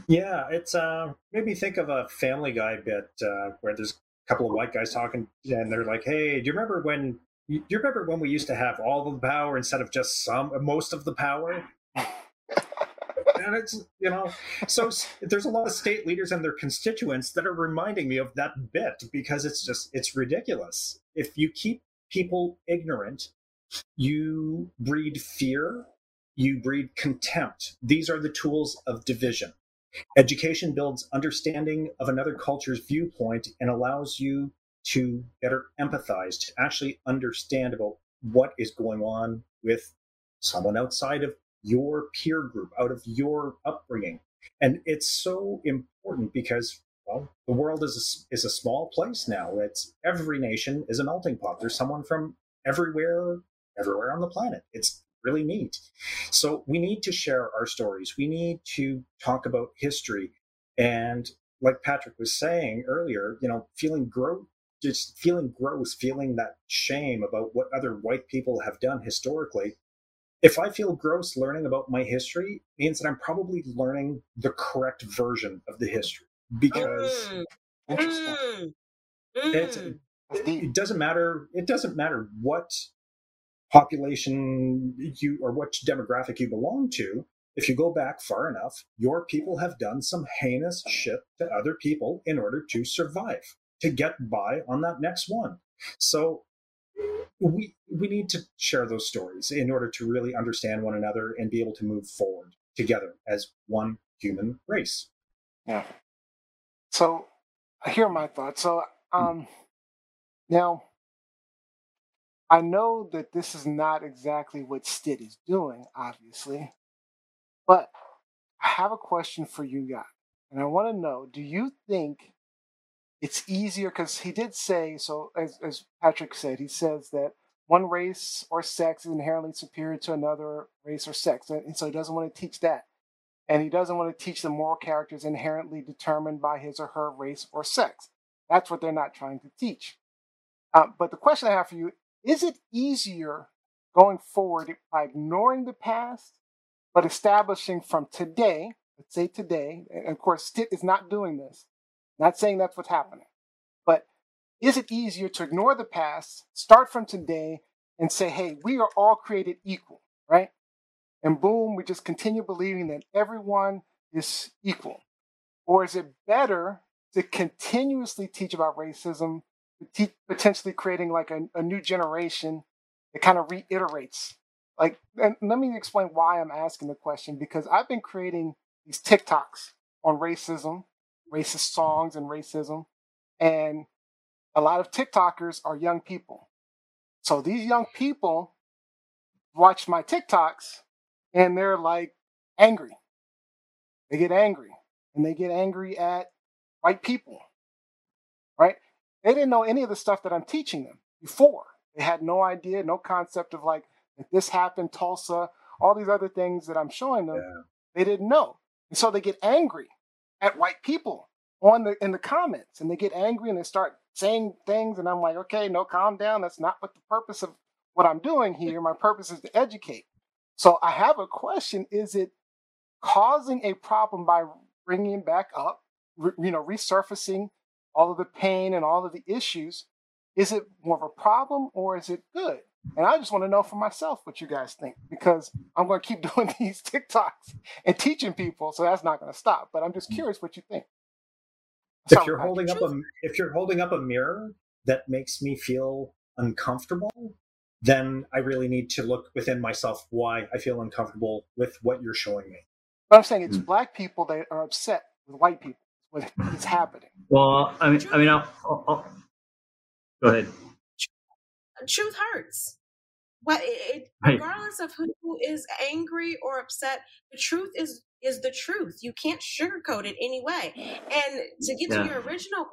Yeah, it's uh made me think of a Family Guy bit uh, where there's a couple of white guys talking, and they're like, "Hey, do you remember when? Do you remember when we used to have all the power instead of just some, most of the power?" and it's you know, so there's a lot of state leaders and their constituents that are reminding me of that bit because it's just it's ridiculous. If you keep people ignorant, you breed fear, you breed contempt. These are the tools of division. Education builds understanding of another culture's viewpoint and allows you to better empathize, to actually understand about what is going on with someone outside of your peer group, out of your upbringing. And it's so important because, well, the world is a, is a small place now. It's every nation is a melting pot. There's someone from everywhere, everywhere on the planet. It's really neat. So we need to share our stories. We need to talk about history. And like Patrick was saying earlier, you know, feeling gross, just feeling gross, feeling that shame about what other white people have done historically. If I feel gross learning about my history, means that I'm probably learning the correct version of the history because Mm, Interesting. mm, mm. Deep. it doesn't matter it doesn't matter what population you or what demographic you belong to if you go back far enough your people have done some heinous shit to other people in order to survive to get by on that next one so we we need to share those stories in order to really understand one another and be able to move forward together as one human race Yeah. So here are my thoughts. So um now I know that this is not exactly what Stitt is doing, obviously, but I have a question for you guys. And I want to know, do you think it's easier because he did say so as as Patrick said, he says that one race or sex is inherently superior to another race or sex. And so he doesn't want to teach that and he doesn't want to teach the moral characters inherently determined by his or her race or sex. That's what they're not trying to teach. Uh, but the question I have for you is it easier going forward by ignoring the past, but establishing from today, let's say today, and of course, Stitt is not doing this, not saying that's what's happening, but is it easier to ignore the past, start from today, and say, hey, we are all created equal, right? and boom, we just continue believing that everyone is equal? Or is it better to continuously teach about racism, potentially creating like a, a new generation that kind of reiterates? Like, and let me explain why I'm asking the question because I've been creating these TikToks on racism, racist songs, and racism. And a lot of TikTokers are young people. So these young people watch my TikToks and they're like angry. They get angry and they get angry at white people, right? They didn't know any of the stuff that I'm teaching them before. They had no idea, no concept of like that this happened, Tulsa, all these other things that I'm showing them. Yeah. They didn't know, and so they get angry at white people on the in the comments, and they get angry and they start saying things, and I'm like, okay, no, calm down. That's not what the purpose of what I'm doing here. My purpose is to educate. So I have a question: Is it causing a problem by bringing back up, re- you know, resurfacing all of the pain and all of the issues? Is it more of a problem or is it good? And I just want to know for myself what you guys think because I'm going to keep doing these TikToks and teaching people, so that's not going to stop. But I'm just curious what you think. if you're holding up a if you're holding up a mirror that makes me feel uncomfortable then i really need to look within myself why i feel uncomfortable with what you're showing me But I'm saying it's Mm. black people that are upset with white people. What is happening. Well, I mean, I mean, I'll, I'll, I'll go ahead. Truth hurts. What it, Right. regardless of who is angry or upset, the truth is is the truth. You can't sugarcoat it anyway. And to get Yeah. to your original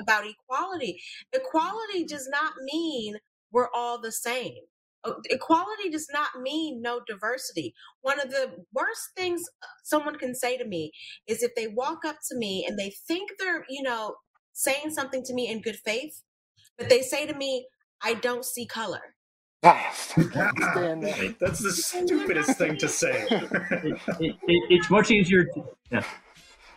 about equality, equality does not mean we're all the same. Uh, Equality does not mean no diversity. One of the worst things uh, someone can say to me is if they walk up to me and they think they're, you know, saying something to me in good faith, but they say to me, I don't see color. Yes, I can't stand that. That's the stupidest thing to say. It, it, it, it's much easier. To, yeah,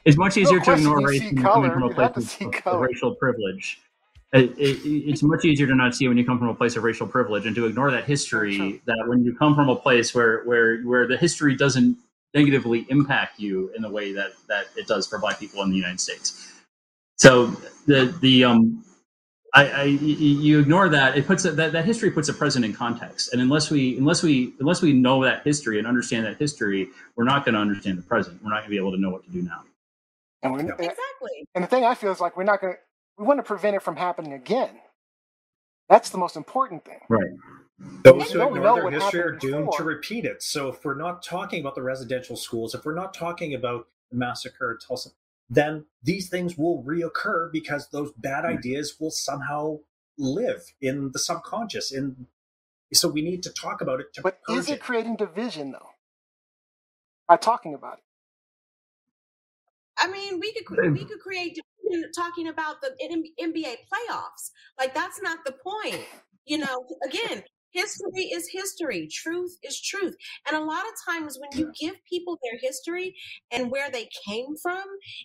it's much easier to ignore race see color, coming from a place of, of racial privilege. It, it, it's much easier to not see when you come from a place of racial privilege and to ignore that history. true. That when you come from a place where where where the history doesn't negatively impact you in the way that that it does for Black people in the United States. So the the um I, I y- y- you ignore that it puts a, that that history puts a present in context and unless we unless we unless we know that history and understand that history we're not going to understand the present we're not going to be able to know what to do now And, we, Yeah. and Exactly. and the thing I feel is like we're not going to, we want to prevent it from happening again. That's the most important thing. Right. Those who know ignore their history are happened doomed to repeat it. So if we're not talking about the residential schools, if we're not talking about the massacre at Tulsa, then these things will reoccur because those bad hmm. ideas will somehow live in the subconscious. In so we need to talk about it to But is it it. creating division though? By talking about it. I mean, we could cre- we could create division talking about the NBA playoffs. Like that's not the point. You know, again, history is history. Truth is truth. And a lot of times when you give people their history and where they came from,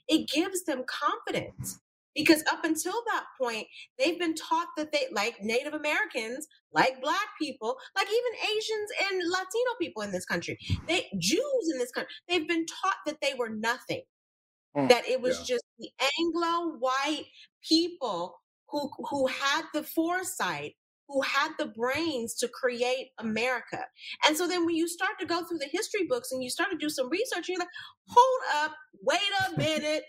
it gives them confidence. Because up until that point, they've been taught that they, like Native Americans, like Black people, like even Asians and Latino people in this country, they Jews in this country, they've been taught that they were nothing Mm. that it was Yeah. just the Anglo white people who who had the foresight, who had the brains to create America. And so then when you start to go through the history books and you start to do some research, you're like, hold up, wait a minute,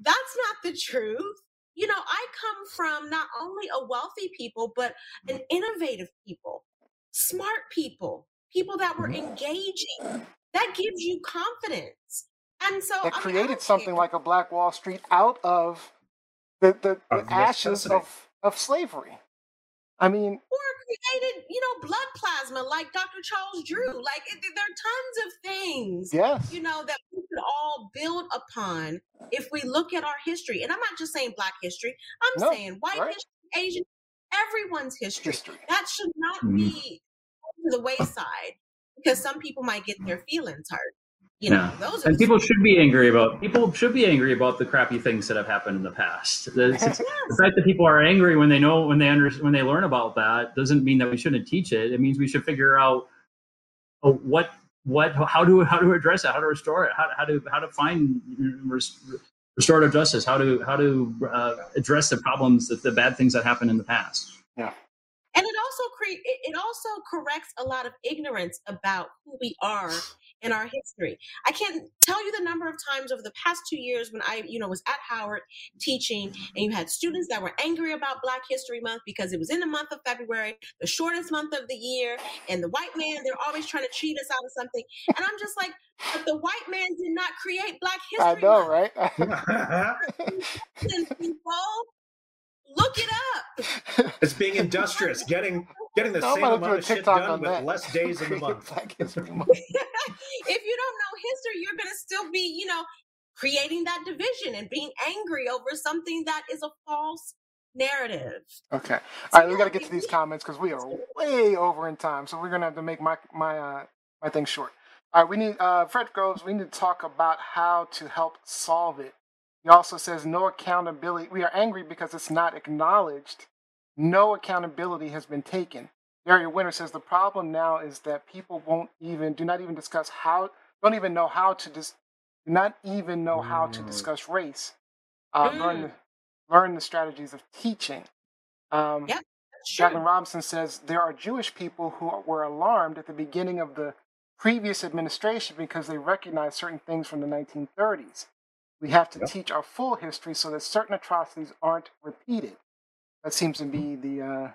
that's not the truth. You know, I come from not only a wealthy people, but an innovative people, smart people, people that were engaging. That gives you confidence. And so That I mean, I created something care. like a Black Wall Street out of the, the, the Of ashes of, of slavery. I mean, or created, you know, blood plasma like Dr. Charles Drew. Like it, there are tons of things, yes. you know, that we could all build upon if we look at our history. And I'm not just saying Black history. I'm No, saying white right. history, Asian, everyone's history. History. That should not Mhm. be to the wayside because some people might get their feelings hurt. You know, Yeah. those are and people should be angry about people should be angry about the crappy things that have happened in the past. The, it's- the fact that people are angry when they know when they under, when they learn about that doesn't mean that we shouldn't teach it. It means we should figure out uh, what what how to how to address it how to restore it how, how to how to find restorative justice how to how to uh, address the problems that the bad things that happened in the past. Yeah. And it also cre- it it also corrects a lot of ignorance about who we are in our history. I can't tell you the number of times over the past two years when I, you know, was at Howard teaching, and you had students that were angry about Black History Month because it was in the month of February, the shortest month of the year, and the white man they're always trying to cheat us out of something, and I'm just like, but the white man did not create Black History I know, Month. right? People, look it up. it's being industrious, getting getting the I'm same gonna do a amount of shit done with that. less days in the month. Black History Month. if you don't know history, you're going to still be, you know, creating that division and being angry over something that is a false narrative. Okay. So All right, we got to get to these comments because we are way over in time. So we're gonna have to make my my uh, my thing short. All right, we need uh, Fred Groves. We need to talk about how to help solve it. He also says no accountability. We are angry because it's not acknowledged. No accountability has been taken. Daria Winter says the problem now is that people won't even do not even discuss how don't even know how to dis, do not even know how to Mm. discuss race. Uh, learn Mm. the, learn the strategies of teaching. Um, Yep. That's true. Jacqueline Robinson says there are Jewish people who were alarmed at the beginning of the previous administration because they recognized certain things from the 1930s. We have to Yep. teach our full history so that certain atrocities aren't repeated. That seems to be the uh,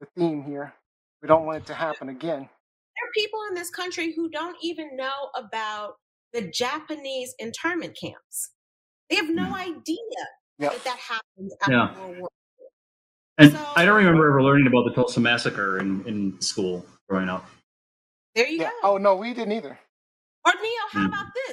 the theme here. We don't want it to happen again. There are people in this country who don't even know about the Japanese internment camps. They have no idea Yep. that that happened after Yeah. World War. And So- I don't remember ever learning about the Tulsa massacre in, in school growing up. There you Yeah. go. Oh no, we didn't either. Or Neil, how Mm. about this?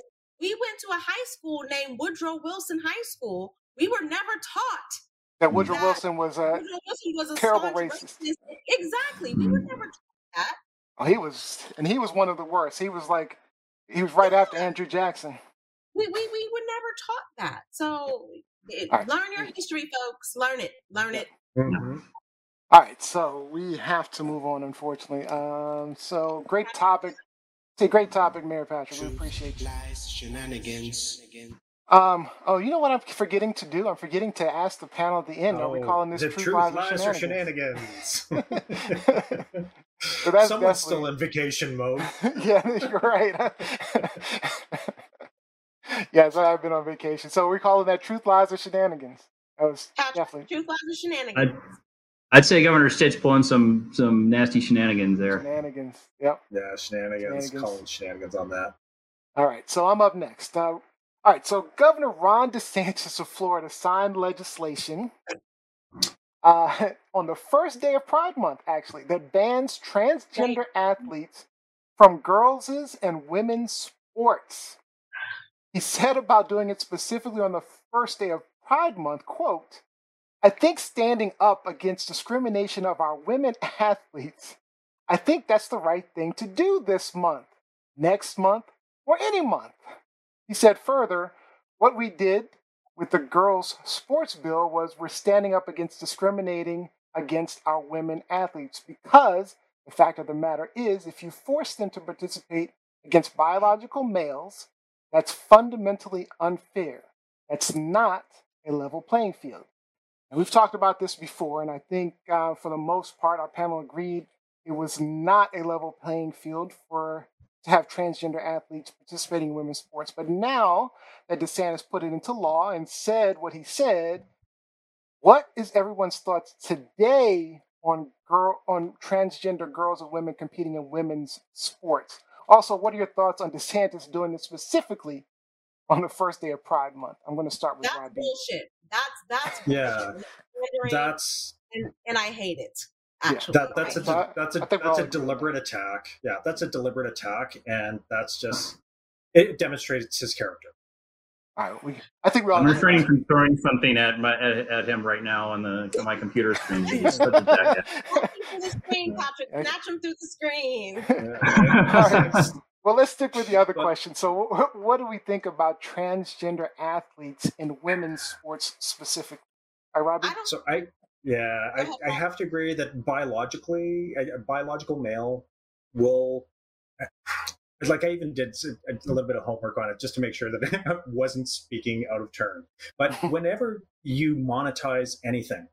We went to a high school named Woodrow Wilson High School. We were never taught That Woodrow That- Wilson was Woodrow Wilson was a terrible racist. racist. Exactly. We were Mm. never taught that. oh, he was, and he was one of the worst. He was like, he was right after Andrew Jackson. We, we, we were never taught that. So it, All right. learn your history, folks. Learn it. Learn it. Mhm. All right, so we have to move on, unfortunately. Um, so great topic. It's a great topic, Mayor Patrick. We appreciate you. lies, shenanigans. Um, oh, you know what I'm forgetting to do? I'm forgetting to ask the panel at the end. Are we Oh, calling this the truth, truth, lies, lies, or or shenanigans? shenanigans? So that's Someone's definitely- still in vacation mode. yeah, you're right. yes, I've been on vacation. So we're calling that truth, lies, or shenanigans. That was Patrick, definitely truth, lies, or shenanigans. I'd, I'd say Governor Stitt's pulling some some nasty shenanigans there. shenanigans. Yep. Yeah, shenanigans. Shenanigans. Calling shenanigans on that. All right, so I'm up next. Uh, all right, so Governor Ron DeSantis of Florida signed legislation uh, on the first day of Pride Month, actually, that bans transgender athletes from girls' and women's sports. He said about doing it specifically on the first day of Pride Month, quote, I think standing up against discrimination of our women athletes, I think that's the right thing to do this month, next month, or any month. He said further, what we did with the girls' sports bill was we're standing up against discriminating against our women athletes because the fact of the matter is, if you force them to participate against biological males, that's fundamentally unfair. That's not a level playing field. And we've talked about this before, and I think uh, for the most part, our panel agreed it was not a level playing field for to have transgender athletes participating in women's sports. But now that DeSantis put it into law and said what he said, what is everyone's thoughts today on girl on transgender girls and women competing in women's sports? Also, what are your thoughts on DeSantis doing this specifically on the first day of Pride Month? I'm going to start with That's Rod bullshit. That's that's Yeah. That's and, and I hate it. Yeah. Actually, that, that's a, de- that's a I think we're that's a agree on deliberate attack. Yeah, that's a deliberate attack, and that's just it demonstrates his character. All right, we, I think we're all I'm refraining from throwing something at my at, at him right now on the on my computer screen. He's such a jackass. Snatch him through the screen, Patrick. Okay. Snatch him through the screen. All right. Well, let's stick with the other But- question. So, what, what do we think about transgender athletes in women's sports specifically? All right, Robbie? I. So I, yeah, I, I have to agree that biologically, a, a biological male will, like I even did a little bit of homework on it just to make sure that I wasn't speaking out of turn. But whenever you monetize anything,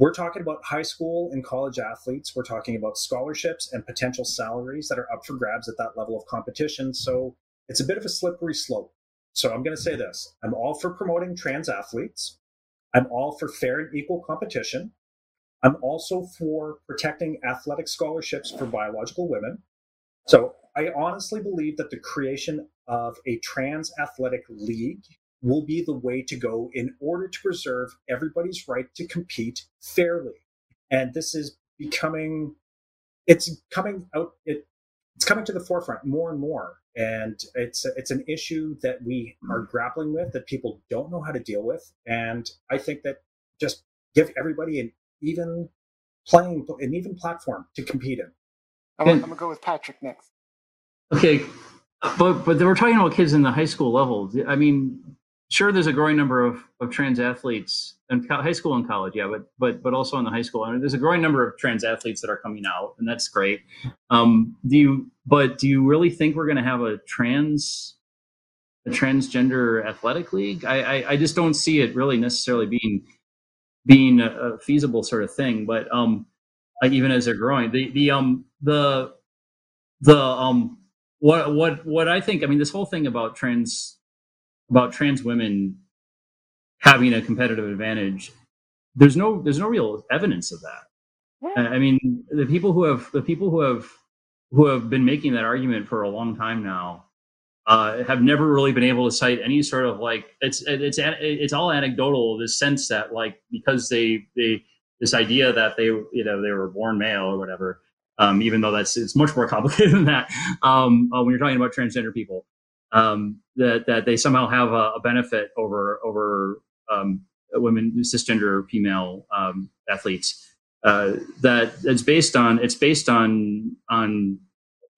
we're talking about high school and college athletes. We're talking about scholarships and potential salaries that are up for grabs at that level of competition. So it's a bit of a slippery slope. So I'm going to say this I'm all for promoting trans athletes. I'm all for fair and equal competition. I'm also for protecting athletic scholarships for biological women. So I honestly believe that the creation of a trans athletic league will be the way to go in order to preserve everybody's right to compete fairly. And this is becoming, it's coming out, it, it's coming to the forefront more and more. And it's it's an issue that we are grappling with that people don't know how to deal with. And I think that just give everybody an even playing an even platform to compete in. I'm, gonna- hmm. I'm going to go with Patrick next. Okay, but but we're talking about kids in the high school level. I mean, sure, there's a growing number of, of trans athletes in high school and college, yeah, but but but also in the high school. Mean, there's a growing number of trans athletes that are coming out, and that's great. Um, do you? But do you really think we're going to have a trans a transgender athletic league? I, I I just don't see it really necessarily being being a, a feasible sort of thing. But um, like even as they're growing, the the um the the um what what what I think I mean this whole thing about trans about trans women having a competitive advantage, there's no there's no real evidence of that. I mean, the people who have the people who have who have been making that argument for a long time now uh, have never really been able to cite any sort of like it's it's it's all anecdotal. This sense that like because they they this idea that they you know they were born male or whatever, um, even though that's it's much more complicated than that. Um, uh, when you're talking about transgender people, um, that that they somehow have a, a benefit over over um, women cisgender female um, athletes. Uh, that it's based on it's based on on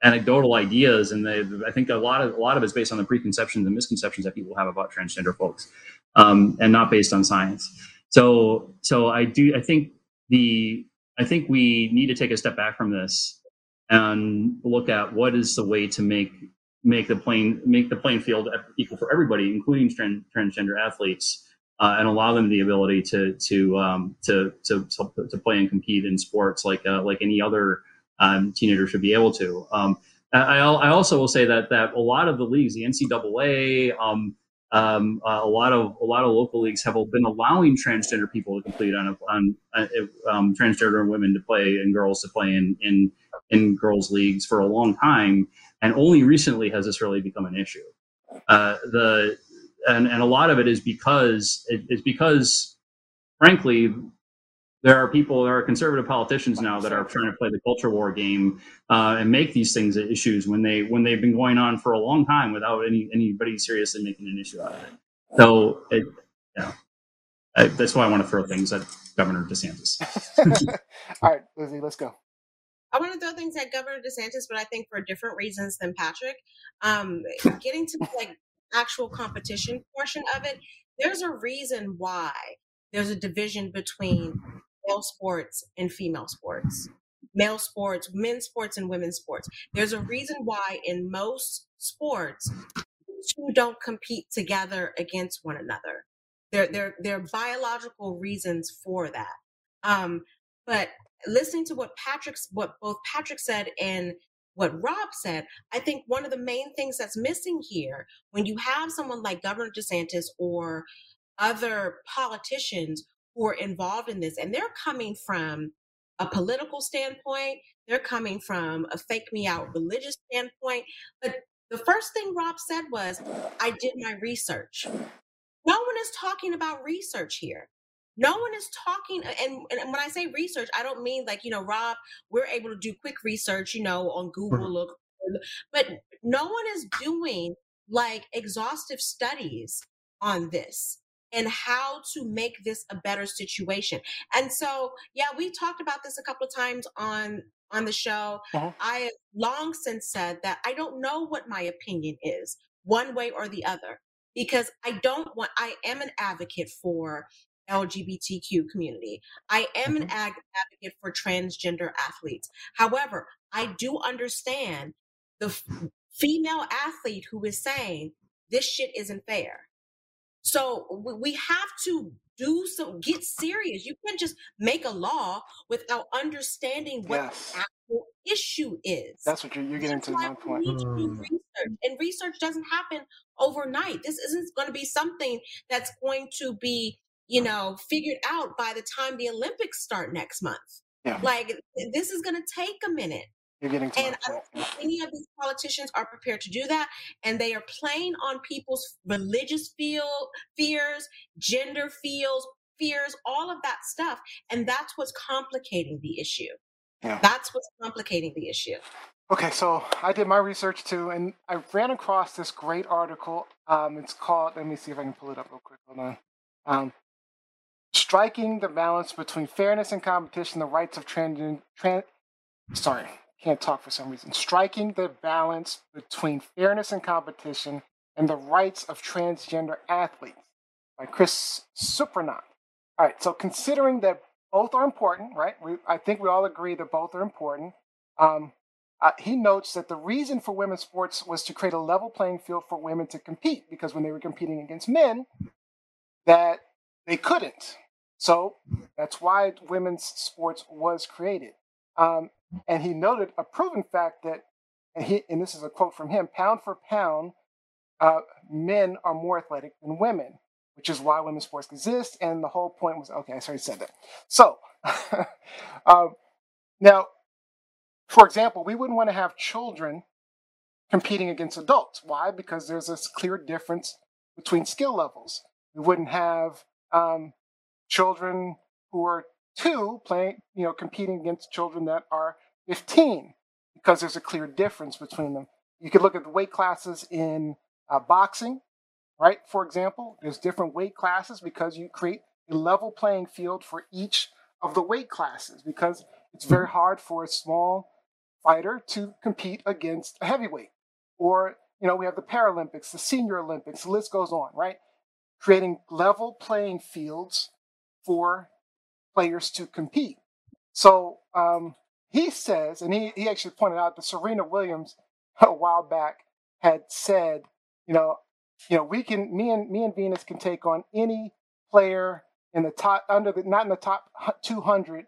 anecdotal ideas, and they, I think a lot of a lot of it's based on the preconceptions and misconceptions that people have about transgender folks, um, and not based on science. So so I do I think the I think we need to take a step back from this and look at what is the way to make make the plane make the playing field equal for everybody, including trans, transgender athletes uh, and allow them the ability to to, um, to to to play and compete in sports like uh, like any other um, teenager should be able to. Um, I, I, also will say that that a lot of the leagues, the NCAA, um, um, uh, a lot of a lot of local leagues have been allowing transgender people to compete on on uh, um, transgender women to play and girls to play in in in girls leagues for a long time, and only recently has this really become an issue. Uh, the and, and a lot of it is because it, it's because frankly there are people there are conservative politicians now that are trying to play the culture war game uh, and make these things issues when they when they've been going on for a long time without any anybody seriously making an issue out of it. So it yeah I, that's why i want to throw things at governor desantis. All right lizzie let's go I want to throw things at Governor DeSantis, but I think for different reasons than Patrick. Um, getting to like actual competition portion of it, there's a reason why there's a division between male sports and female sports, male sports, men's sports, and women's sports. There's a reason why in most sports, two don't compete together against one another. There, there, there are biological reasons for that. Um, but listening to what Patrick's, what both Patrick said and what Rob said, I think one of the main things that's missing here when you have someone like Governor DeSantis or other politicians who are involved in this, and they're coming from a political standpoint, they're coming from a fake me out religious standpoint. But the first thing Rob said was, I did my research. No one is talking about research here. No one is talking, and, and when I say research, I don't mean like you know, Rob. We're able to do quick research, you know, on Google, look, but no one is doing like exhaustive studies on this and how to make this a better situation. And so, yeah, we talked about this a couple of times on on the show. Uh-huh. I have long since said that I don't know what my opinion is, one way or the other, because I don't want. I am an advocate for LGBTQ community. I am an mm-hmm. ag- advocate for transgender athletes. However, I do understand the f- female athlete who is saying this shit isn't fair. So we have to do some get serious. You can't just make a law without understanding what yes. the actual issue is. That's what you're, you're getting to my point. Need to do mm. research, and research doesn't happen overnight. This isn't going to be something that's going to be you know, figured out by the time the Olympics start next month. Yeah. Like this is going to take a minute. You're getting and I don't think any of these politicians are prepared to do that, and they are playing on people's religious feel fears, gender feels fears, all of that stuff, and that's what's complicating the issue. Yeah. That's what's complicating the issue. Okay, so I did my research too, and I ran across this great article. Um, it's called. Let me see if I can pull it up real quick. Hold on. Um, striking the balance between fairness and competition, the rights of trans, trans sorry, can't talk for some reason. Striking the balance between fairness and competition and the rights of transgender athletes by Chris Supranant. All right, so considering that both are important, right? We, I think we all agree that both are important. Um, uh, he notes that the reason for women's sports was to create a level playing field for women to compete because when they were competing against men, that they couldn't. So that's why women's sports was created. Um, and he noted a proven fact that, and, he, and this is a quote from him pound for pound, uh, men are more athletic than women, which is why women's sports exist. And the whole point was okay, I already said that. So, um, now, for example, we wouldn't want to have children competing against adults. Why? Because there's this clear difference between skill levels. We wouldn't have um, children who are two playing, you know, competing against children that are 15 because there's a clear difference between them. You could look at the weight classes in uh, boxing, right? For example, there's different weight classes because you create a level playing field for each of the weight classes because it's very hard for a small fighter to compete against a heavyweight. Or, you know, we have the Paralympics, the Senior Olympics, the list goes on, right? Creating level playing fields for players to compete. So um, he says, and he, he actually pointed out that Serena Williams a while back had said, you know, you know, we can me and me and Venus can take on any player in the top under the not in the top 200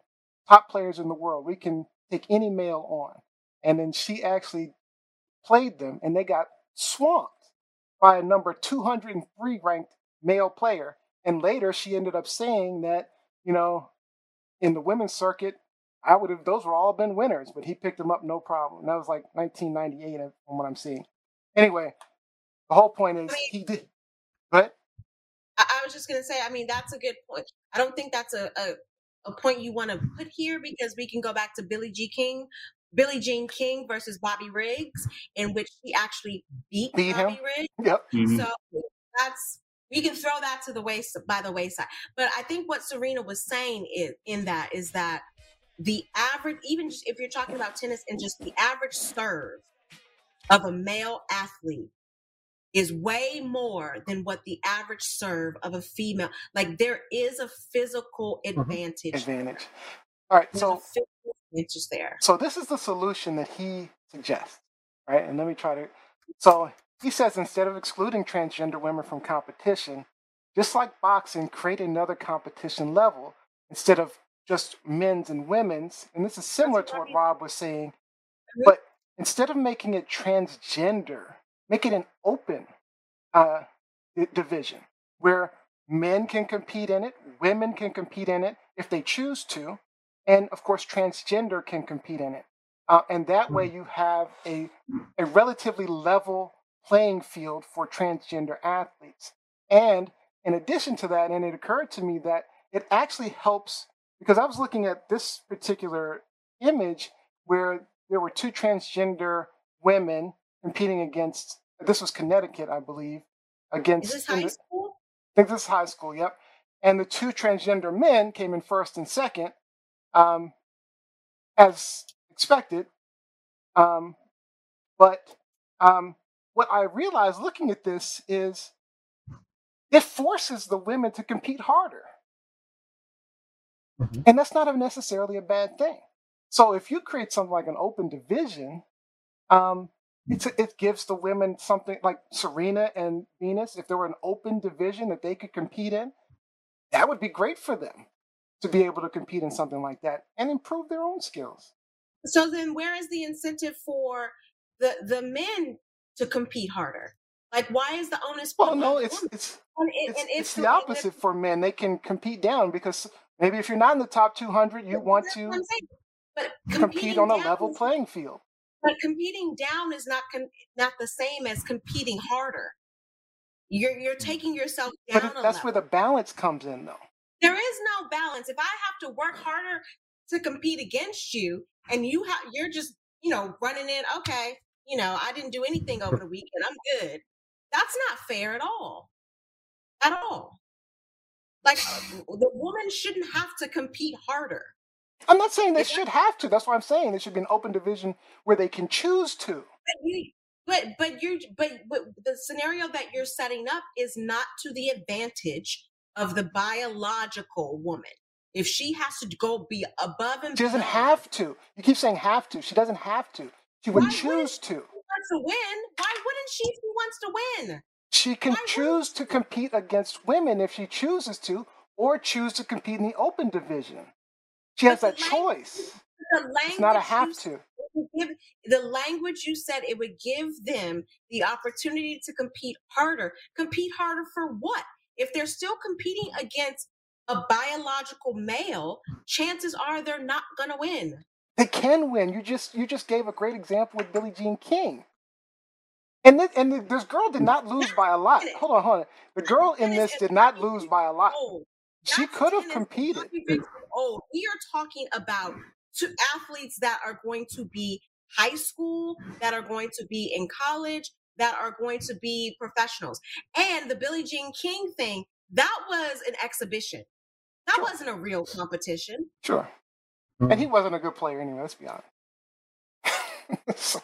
top players in the world. We can take any male on, and then she actually played them, and they got swamped by a number 203 ranked male player. And later, she ended up saying that you know, in the women's circuit, I would have those were all been winners, but he picked them up no problem. And that was like 1998 from what I'm seeing. Anyway, the whole point is I mean, he did. But I, I, was just gonna say, I mean, that's a good point. I don't think that's a, a, a point you want to put here because we can go back to Billie G. King, Billie Jean King versus Bobby Riggs, in which he actually beat, beat Bobby him. Riggs. Yep. Mm-hmm. So that's we can throw that to the waste by the wayside. But I think what Serena was saying is, in that is that the average, even if you're talking about tennis and just the average serve of a male athlete is way more than what the average serve of a female. Like there is a physical mm-hmm. advantage. Advantage. All right, so advantage there. So this is the solution that he suggests, right? And let me try to. So he says instead of excluding transgender women from competition, just like boxing, create another competition level instead of just men's and women's. And this is similar to what Rob was saying, mm-hmm. but instead of making it transgender, make it an open uh, division where men can compete in it, women can compete in it if they choose to, and of course, transgender can compete in it. Uh, and that way, mm. you have a, a relatively level playing field for transgender athletes. And in addition to that, and it occurred to me that it actually helps because I was looking at this particular image where there were two transgender women competing against this was Connecticut, I believe, against. Is this high the, school? I think this is high school. Yep. And the two transgender men came in first and second, um, as expected. Um, but um, what I realized looking at this is it forces the women to compete harder. Mm-hmm. And that's not necessarily a bad thing. So if you create something like an open division, um, it's, it gives the women something like Serena and Venus. If there were an open division that they could compete in, that would be great for them to be able to compete in something like that and improve their own skills. So then, where is the incentive for the the men to compete harder? Like, why is the onus? Well, no, it's it's and it, it's, and it's, the opposite for men. They can compete down because maybe if you're not in the top 200, you want to but compete on a level playing field. But competing down is not con- not the same as competing harder. You're you're taking yourself down. But that's where the balance comes in, though. There is no balance. If I have to work harder to compete against you, and you have you're just you know running in, okay, you know I didn't do anything over the weekend. I'm good. That's not fair at all. At all. Like uh, the woman shouldn't have to compete harder. I'm not saying they should have to. That's what I'm saying. There should be an open division where they can choose to. But you, but but you're but, but the scenario that you're setting up is not to the advantage of the biological woman. If she has to go be above and she doesn't have to. You keep saying have to. She doesn't have to. She would choose to. wants to win. Why wouldn't she if she wants to win? She can Why choose to compete against women if she chooses to, or choose to compete in the open division. She has that choice. The it's not a have to. give the language you said it would give them the opportunity to compete harder. Compete harder for what? If they're still competing against a biological male, chances are they're not going to win. They can win. You just you just gave a great example with Billie Jean King. And this, and this girl did not lose by a lot. Hold on, hold on. The girl in this did not lose by a lot. She could have competed. Oh, we are talking about two athletes that are going to be high school, that are going to be in college, that are going to be professionals. And the Billie Jean King thing, that was an exhibition. That sure. wasn't a real competition. Sure. And he wasn't a good player anyway, let's be honest. so.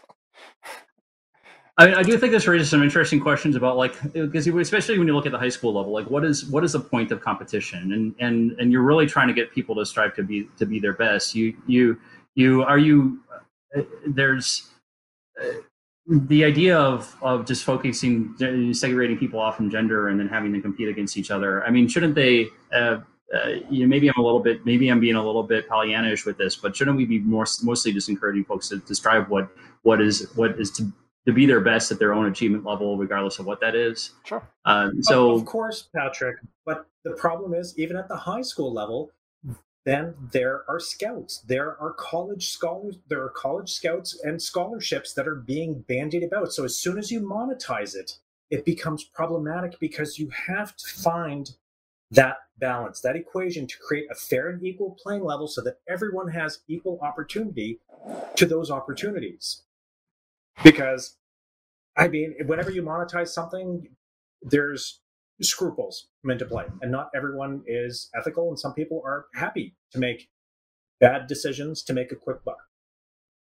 I, I, do think this raises some interesting questions about like because especially when you look at the high school level, like what is what is the point of competition, and and and you're really trying to get people to strive to be to be their best. You you you are you uh, there's uh, the idea of of just focusing segregating people off from gender and then having them compete against each other. I mean, shouldn't they? Uh, uh, you know, maybe I'm a little bit, maybe I'm being a little bit Pollyannish with this, but shouldn't we be more mostly just encouraging folks to, to strive what what is what is to to be their best at their own achievement level, regardless of what that is. Sure. Um, so, of course, Patrick. But the problem is, even at the high school level, then there are scouts. There are college scholars. There are college scouts and scholarships that are being bandied about. So as soon as you monetize it, it becomes problematic because you have to find that balance, that equation to create a fair and equal playing level so that everyone has equal opportunity to those opportunities because I mean, whenever you monetize something, there's scruples come into play, and not everyone is ethical, and some people are happy to make bad decisions to make a quick buck.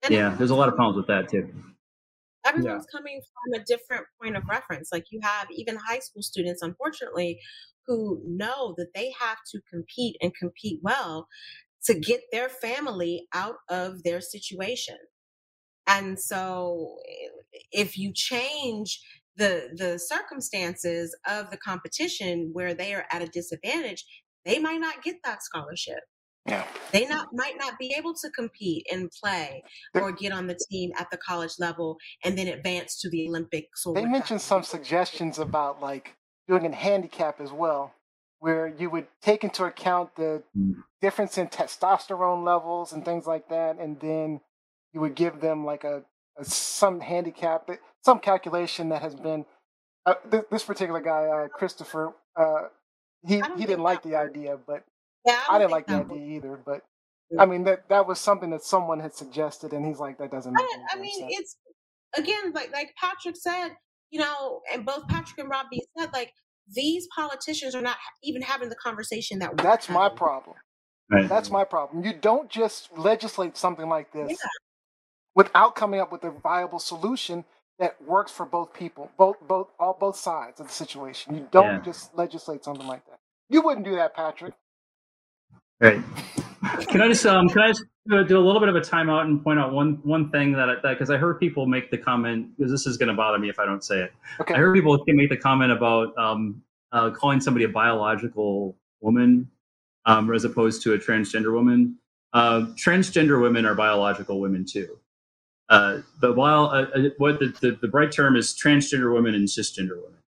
Yeah, there's a lot of problems with that too. Everyone's yeah. coming from a different point of reference. Like you have even high school students, unfortunately, who know that they have to compete and compete well to get their family out of their situation. And so eh, if you change the the circumstances of the competition where they are at a disadvantage, they might not get that scholarship. Yeah. They not might not be able to compete and play or get on the team at the college level and then advance to the Olympics. they mentioned some suggestions about like doing a handicap as well, where you would take into account the mm. difference in testosterone levels and things like that, and then you would give them like a, a some handicap, some calculation that has been. Uh, th- this particular guy, uh, Christopher, uh, he he didn't like the idea, but yeah, I, I didn't like the idea would... either. But I mean that that was something that someone had suggested, and he's like, that doesn't. Make I, I mean, sense. it's again like like Patrick said, you know, and both Patrick and Robbie said, like these politicians are not even having the conversation that. That's my problem. Right. That's my problem. You don't just legislate something like this yeah without coming up with a viable solution that works for both people, both both all both sides of the situation. You don't yeah. just legislate something like that. You wouldn't do that, Patrick. Right. Can I just um can I just do a little bit of a timeout and point out one one thing that that because I heard people make the comment because this is going to bother me if I don't say it. Okay. I heard people make the comment about um uh, calling somebody a biological woman um, as opposed to a transgender woman. Uh, transgender women are biological women too. Uh, but while uh, uh, what the, the, the, right term is transgender women and cisgender women,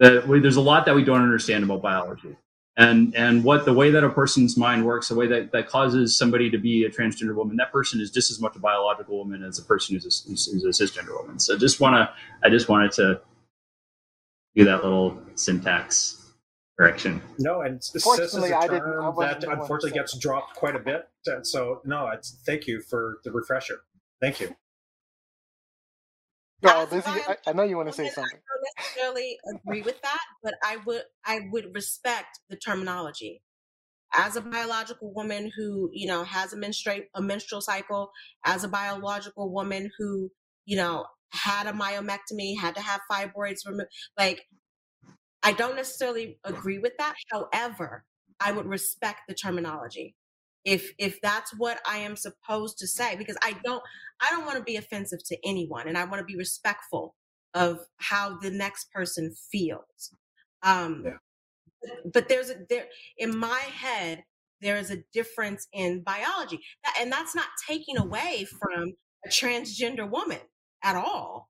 that we, there's a lot that we don't understand about biology, and and what the way that a person's mind works, the way that, that causes somebody to be a transgender woman, that person is just as much a biological woman as a person who's a, who's a cisgender woman. So just wanna, I just wanted to do that little syntax correction. No, and fortunately, I didn't. I that unfortunately gets dropped quite a bit. So no, it's thank you for the refresher. Thank you. No, Lizzie, I, I, know you want to say something. I don't necessarily agree with that, but I would I would respect the terminology. As a biological woman who you know has a menstrual a menstrual cycle, as a biological woman who you know had a myomectomy, had to have fibroids removed, like I don't necessarily agree with that. However, I would respect the terminology if if that's what i am supposed to say because i don't i don't want to be offensive to anyone and i want to be respectful of how the next person feels um yeah. but, there's a there in my head there is a difference in biology and that's not taking away from a a transgender woman at all.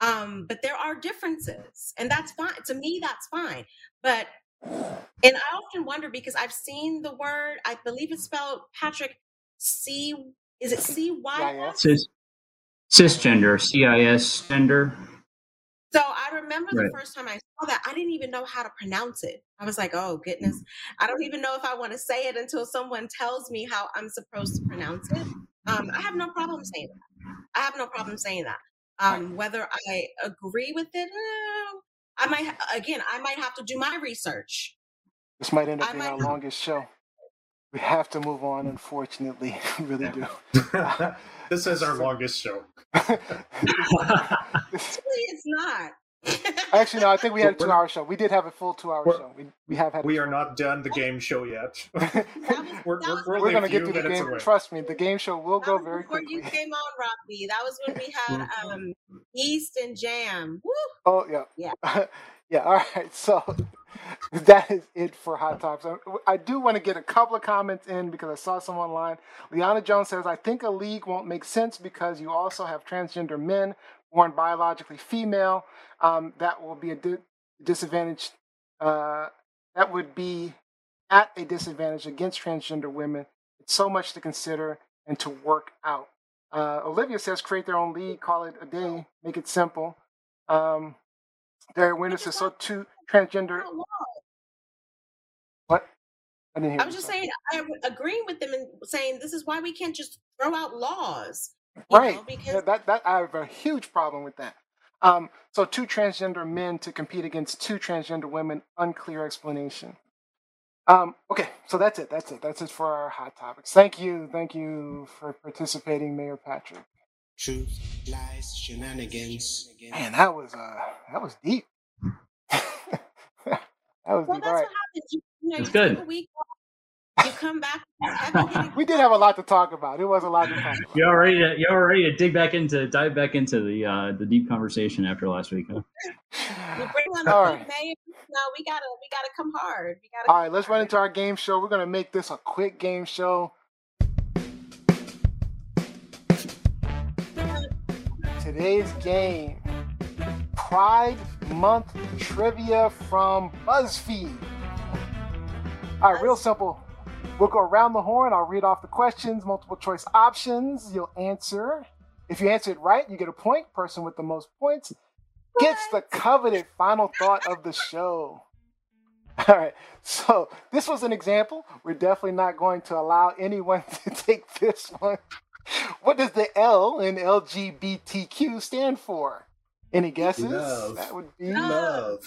Um, but there are differences, and that's fine. To me, that's fine. But and I often wonder because I've seen the word, I believe it's spelled Patrick C. Is it C Y S? Cis, cisgender, CIS gender. So I remember the first time I saw that, I didn't even know how to pronounce it. I was like, oh goodness, I don't even know if I want to say it until someone tells me how I'm supposed to pronounce it. Um, I have no problem saying that. I have no problem saying that. Um, whether I agree with it, eh, I might again, I might have to do my research. This might end up I being our have- longest show. We have to move on, unfortunately. We really do. this is our longest show. Actually, it's not. Actually, no, I think we had a two hour show. We did have a full two hour show. We, we have had. We are not done the game show yet. Was, we're we're, we're, We're going to get few to the game. away. Trust me, the game show will that go was very before quickly. you came on, Robbie. That was when we had um East and Jam. Woo! Oh yeah, Yeah. Yeah. All right, so that is it for hot topics. I- do want to get a couple of comments in because I saw some online. Liana Jones says, "I think a league won't make sense because you also have transgender men born biologically female. Um, that will be a di- disadvantage. Uh, that would be at a disadvantage against transgender women. It's so much to consider and to work out." Uh, Olivia says, "Create their own league, call it a day, make it simple." Um, Derek Winter says, "So two transgender." What? I didn't hear. I was just saying, I'm agreeing with them and saying this is why we can't just throw out laws. Right. know, Yeah, because that that I have a huge problem with that. Um, so two transgender men to compete against two transgender women, unclear explanation. Um, okay, so that's it. That's it. That's it for our hot topics. Thank you, thank you for participating, Mayor Patrick. Truth, lies, shenanigans. Man, that was uh, that was deep. that was well, deep. that's All right. what happens. You, you know, It's you good. take a week off, you come back with this heavy hitting. We did have a lot to talk about. It was a lot to talk about. You're ready to you're ready to dig back into dive back into the uh, the deep conversation after last week. Huh? You bring on All the right. big May. No, we gotta, we gotta come hard. We gotta. All right, let's run into our game show. We're gonna make this a quick game show. Today's game Pride Month trivia from BuzzFeed. All right, real simple. We'll go around the horn. I'll read off the questions, multiple choice options. You'll answer. If you answer it right, you get a point. Person with the most points gets the coveted final thought of the show. All right. So this was an example. We're definitely not going to allow anyone to take this one. What does the L in LGBTQ stand for? Any guesses? Love. That would be Love.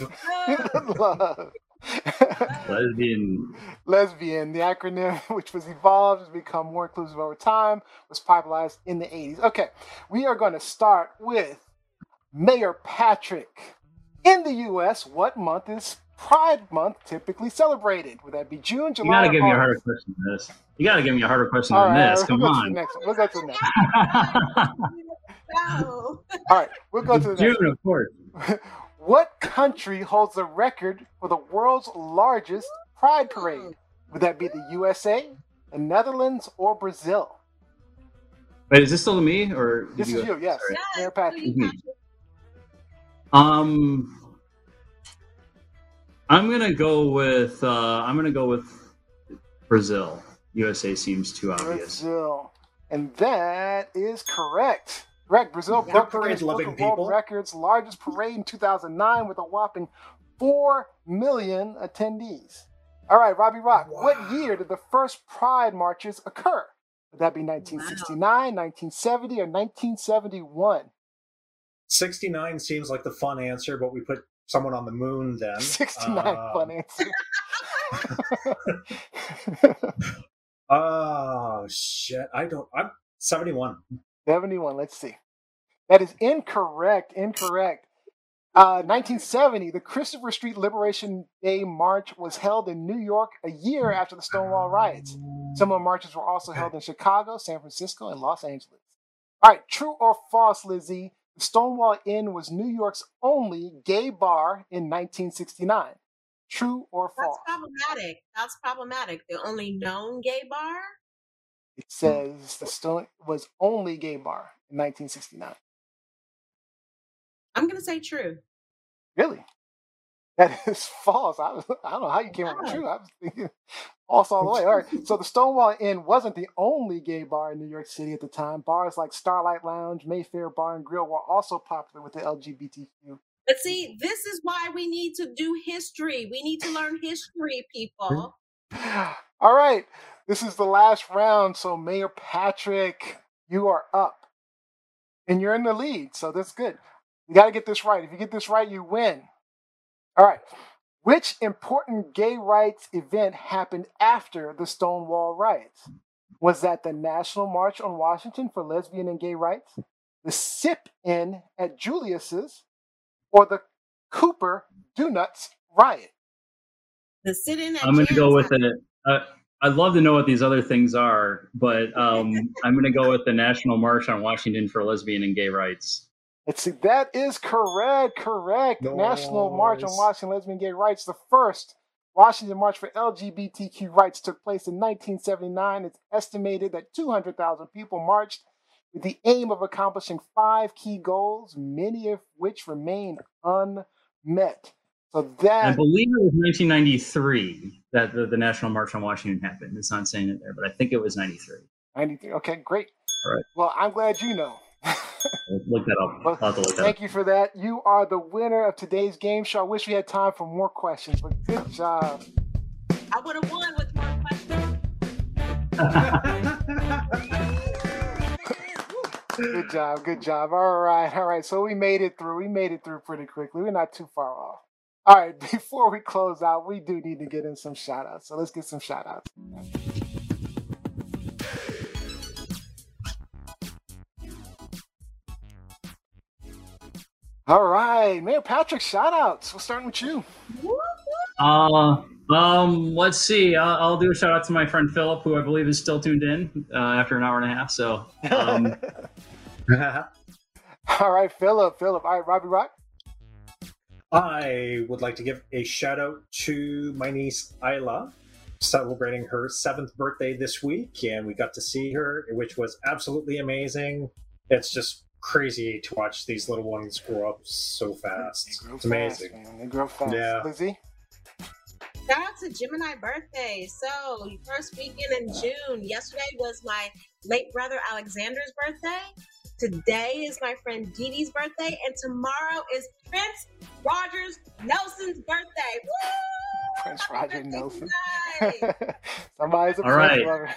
love. Lesbian. Lesbian, the acronym which was evolved has become more inclusive over time, was popularized in the 80s. Okay, we are going to start with Mayor Patrick. In the U.S., what month is Pride Month typically celebrated? Would that be June, July? You gotta or give me a harder question than this. You gotta give me a harder question All than right, this. we'll Come go to the on. next one. We'll go to the next. No. All right, we'll go to the next. June, of course. What country holds the record for the world's largest Pride parade? Would that be the USA, the Netherlands, or Brazil? Wait, is this still to me or did This you is you, yes, Yes, Mayor Patrick. you, Patrick. Um, I'm gonna go with uh, I'm gonna go with Brazil. USA seems too obvious. Brazil. And that is correct. Correct. Brazil Yeah. broke the Parade Guinness loving of World people. Records largest parade in 2009 with a whopping 4 million attendees. All right, Robbie Rock. What year did the first Pride marches occur? Would that be 1969, 1970, or 1971? 69 seems like the fun answer, but we put someone on the moon then. 69, Uh, answer. Oh, shit. I don't. I'm 71. 71. Let's see. That is incorrect. Incorrect. Uh, 1970, the Christopher Street Liberation Day March was held in New York a year after the Stonewall riots. Similar marches were also held in Chicago, San Francisco, and Los Angeles. All right, true or false, Lizzie? The Stonewall Inn was New York's only gay bar in 1969. True or false? That's problematic. That's problematic. The only known gay bar. It says the Stone was only gay bar in 1969? I'm gonna say true. Really? That is false. I, I don't know how you came up with true. I was thinking false all the way. All right. So the Stonewall Inn wasn't the only gay bar in New York City at the time. Bars like Starlight Lounge, Mayfair Bar and Grill were also popular with the LGBTQ. But see, this is why we need to do history. We need to learn history, people. All right. This is the last round. So Mayor Patrick, you are up. And you're in the lead. So that's good. You got to get this right. If you get this right, you win. All right. Which important gay rights event happened after the Stonewall riots? Was that the National March on Washington for lesbian and gay rights, the sip in at Julius's, or the Cooper Donuts riot? The sit-in. I'm going to go with it. Uh, I'd love to know what these other things are, but um, I'm going to go with the National March on Washington for lesbian and gay rights. Let's see. That is correct. Correct. The National March on Nice. Washington Lesbian Gay Rights, the first Washington March for LGBTQ rights, took place in 1979. It's estimated that 200,000 people marched with the aim of accomplishing five key goals, many of which remain unmet. So that I believe it was 1993 that the, the National March on Washington happened. It's not saying it there, but I think it was 93. 93. Okay, great. All right. Well, I'm glad you know. I'll Look that up. Well, I'll have to look that up. Thank you for that. You are the winner of today's game show. I wish we had time for more questions, but good job. I would have won with more questions. Good job, good job. All right, all right. So we made it through. We made it through pretty quickly. We're not too far off. All right, before we close out, we do need to get in some shout outs. So let's get some shout outs. All right, Mayor Patrick, shout outs. We're starting with you. Uh, um, let's see. I'll, I'll do a shout out to my friend Philip, who I believe is still tuned in uh, after an hour and a half. So, um, All right, Philip, Philip. All right, Robbie Rock. I would like to give a shout out to my niece Isla, celebrating her seventh birthday this week, and we got to see her, which was absolutely amazing. It's just crazy to watch these little ones grow up so fast. They grow It's amazing. Fast, man. They grow fast. Yeah. Lizzie. Shout out to Gemini birthday. So first weekend in June. Yesterday was my late brother Alexander's birthday. Today is my friend Dee Dee's birthday, and tomorrow is Prince Rogers Nelson's birthday. Woo! Prince Happy Roger birthday Nelson. tonight. Somebody's a All Prince right. lover.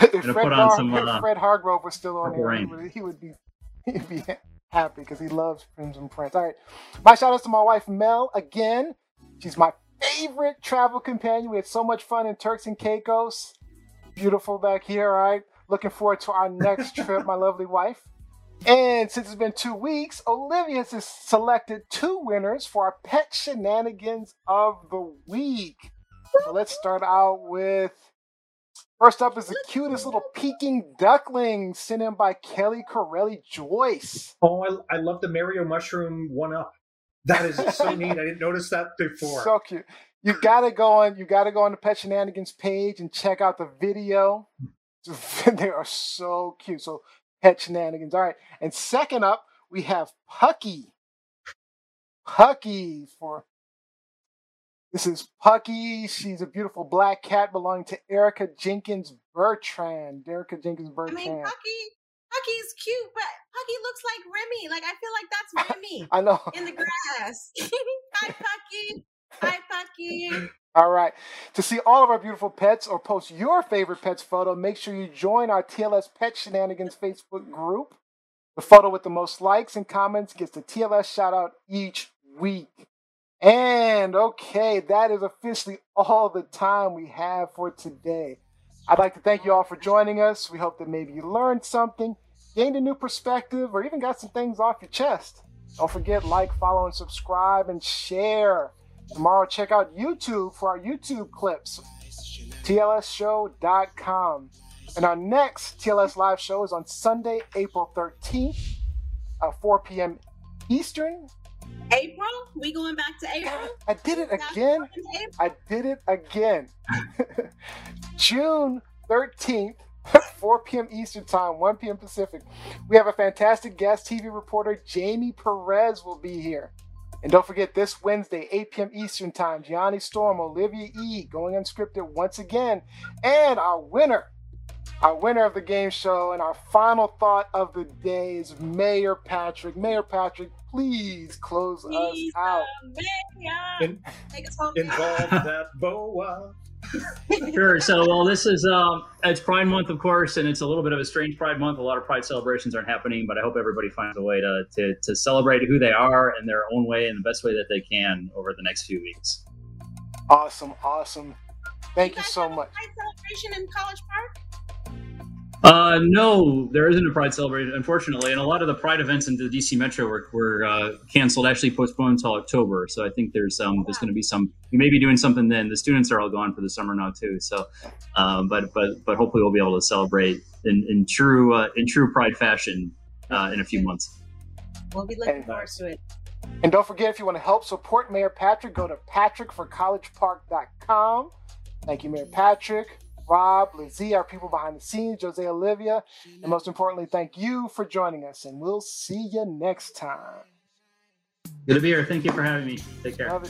if Fred, put on Har- some, if uh, Fred Hargrove was still on Purple there, he would, he would be he'd be happy because he loves Crimson Prince. All right, my shout outs to my wife Mel again. She's my favorite travel companion. We had so much fun in Turks and Caicos. Beautiful back here. All right, looking forward to our next trip. My lovely wife. And since it's been two weeks, Olivia has selected two winners for our pet shenanigans of the week. So let's start out with first up is the cutest little peeking duckling sent in by Kelly Corelli Joyce. Oh, I, I love the Mario Mushroom one up. That is so neat. I didn't notice that before. So cute. You gotta go on. You gotta go on the Pet Shenanigans page and check out the video. they are so cute. So Pet Shenanigans. All right. And second up, we have Pucky. Pucky for this is Pucky. She's a beautiful black cat belonging to Erica Jenkins Bertrand. Erica Jenkins Bertrand. I mean, Pucky, Pucky's cute, but Pucky looks like Remy. Like I feel like that's Remy I know. in the grass. Hi, Pucky. Hi, Pucky. All right. To see all of our beautiful pets or post your favorite pets photo, make sure you join our TLS Pet Shenanigans Facebook group. The photo with the most likes and comments gets the TLS shout out each week. And okay, that is officially all the time we have for today. I'd like to thank you all for joining us. We hope that maybe you learned something, gained a new perspective, or even got some things off your chest. Don't forget, like, follow, and subscribe, and share. Tomorrow, check out YouTube for our YouTube clips, tlsshow.com. And our next TLS live show is on Sunday, April 13th, at uh, 4 p.m. Eastern. April, we going back to April. I did it again. I did it again. June 13th, 4 p.m. Eastern Time, 1 p.m. Pacific. We have a fantastic guest TV reporter, Jamie Perez, will be here. And don't forget this Wednesday, 8 p.m. Eastern Time, Gianni Storm, Olivia E. going unscripted once again. And our winner, our winner of the game show, and our final thought of the day is Mayor Patrick. Mayor Patrick, please close He's us out. In- Take us home. Involve that boa. Sure. So, well, this is um, it's Pride Month, of course, and it's a little bit of a strange Pride Month. A lot of Pride celebrations aren't happening, but I hope everybody finds a way to to, to celebrate who they are in their own way and the best way that they can over the next few weeks. Awesome, awesome. Thank you guys so have a much. Pride celebration in College Park? Uh, no, there isn't a Pride celebration, unfortunately, and a lot of the Pride events in the DC Metro were, were uh, canceled, actually postponed until October. So I think there's um, there's going to be some. We may be doing something then. The students are all gone for the summer now too. So, um, but but but hopefully we'll be able to celebrate in, in true uh, in true Pride fashion uh, in a few months. We'll be looking forward to it. And don't forget, if you want to help support Mayor Patrick, go to patrickforcollegepark.com. Thank you, Mayor Patrick, Rob, Lizzie, our people behind the scenes, Jose Olivia, and most importantly, thank you for joining us. And we'll see you next time. Good to be here. Thank you for having me. Take care.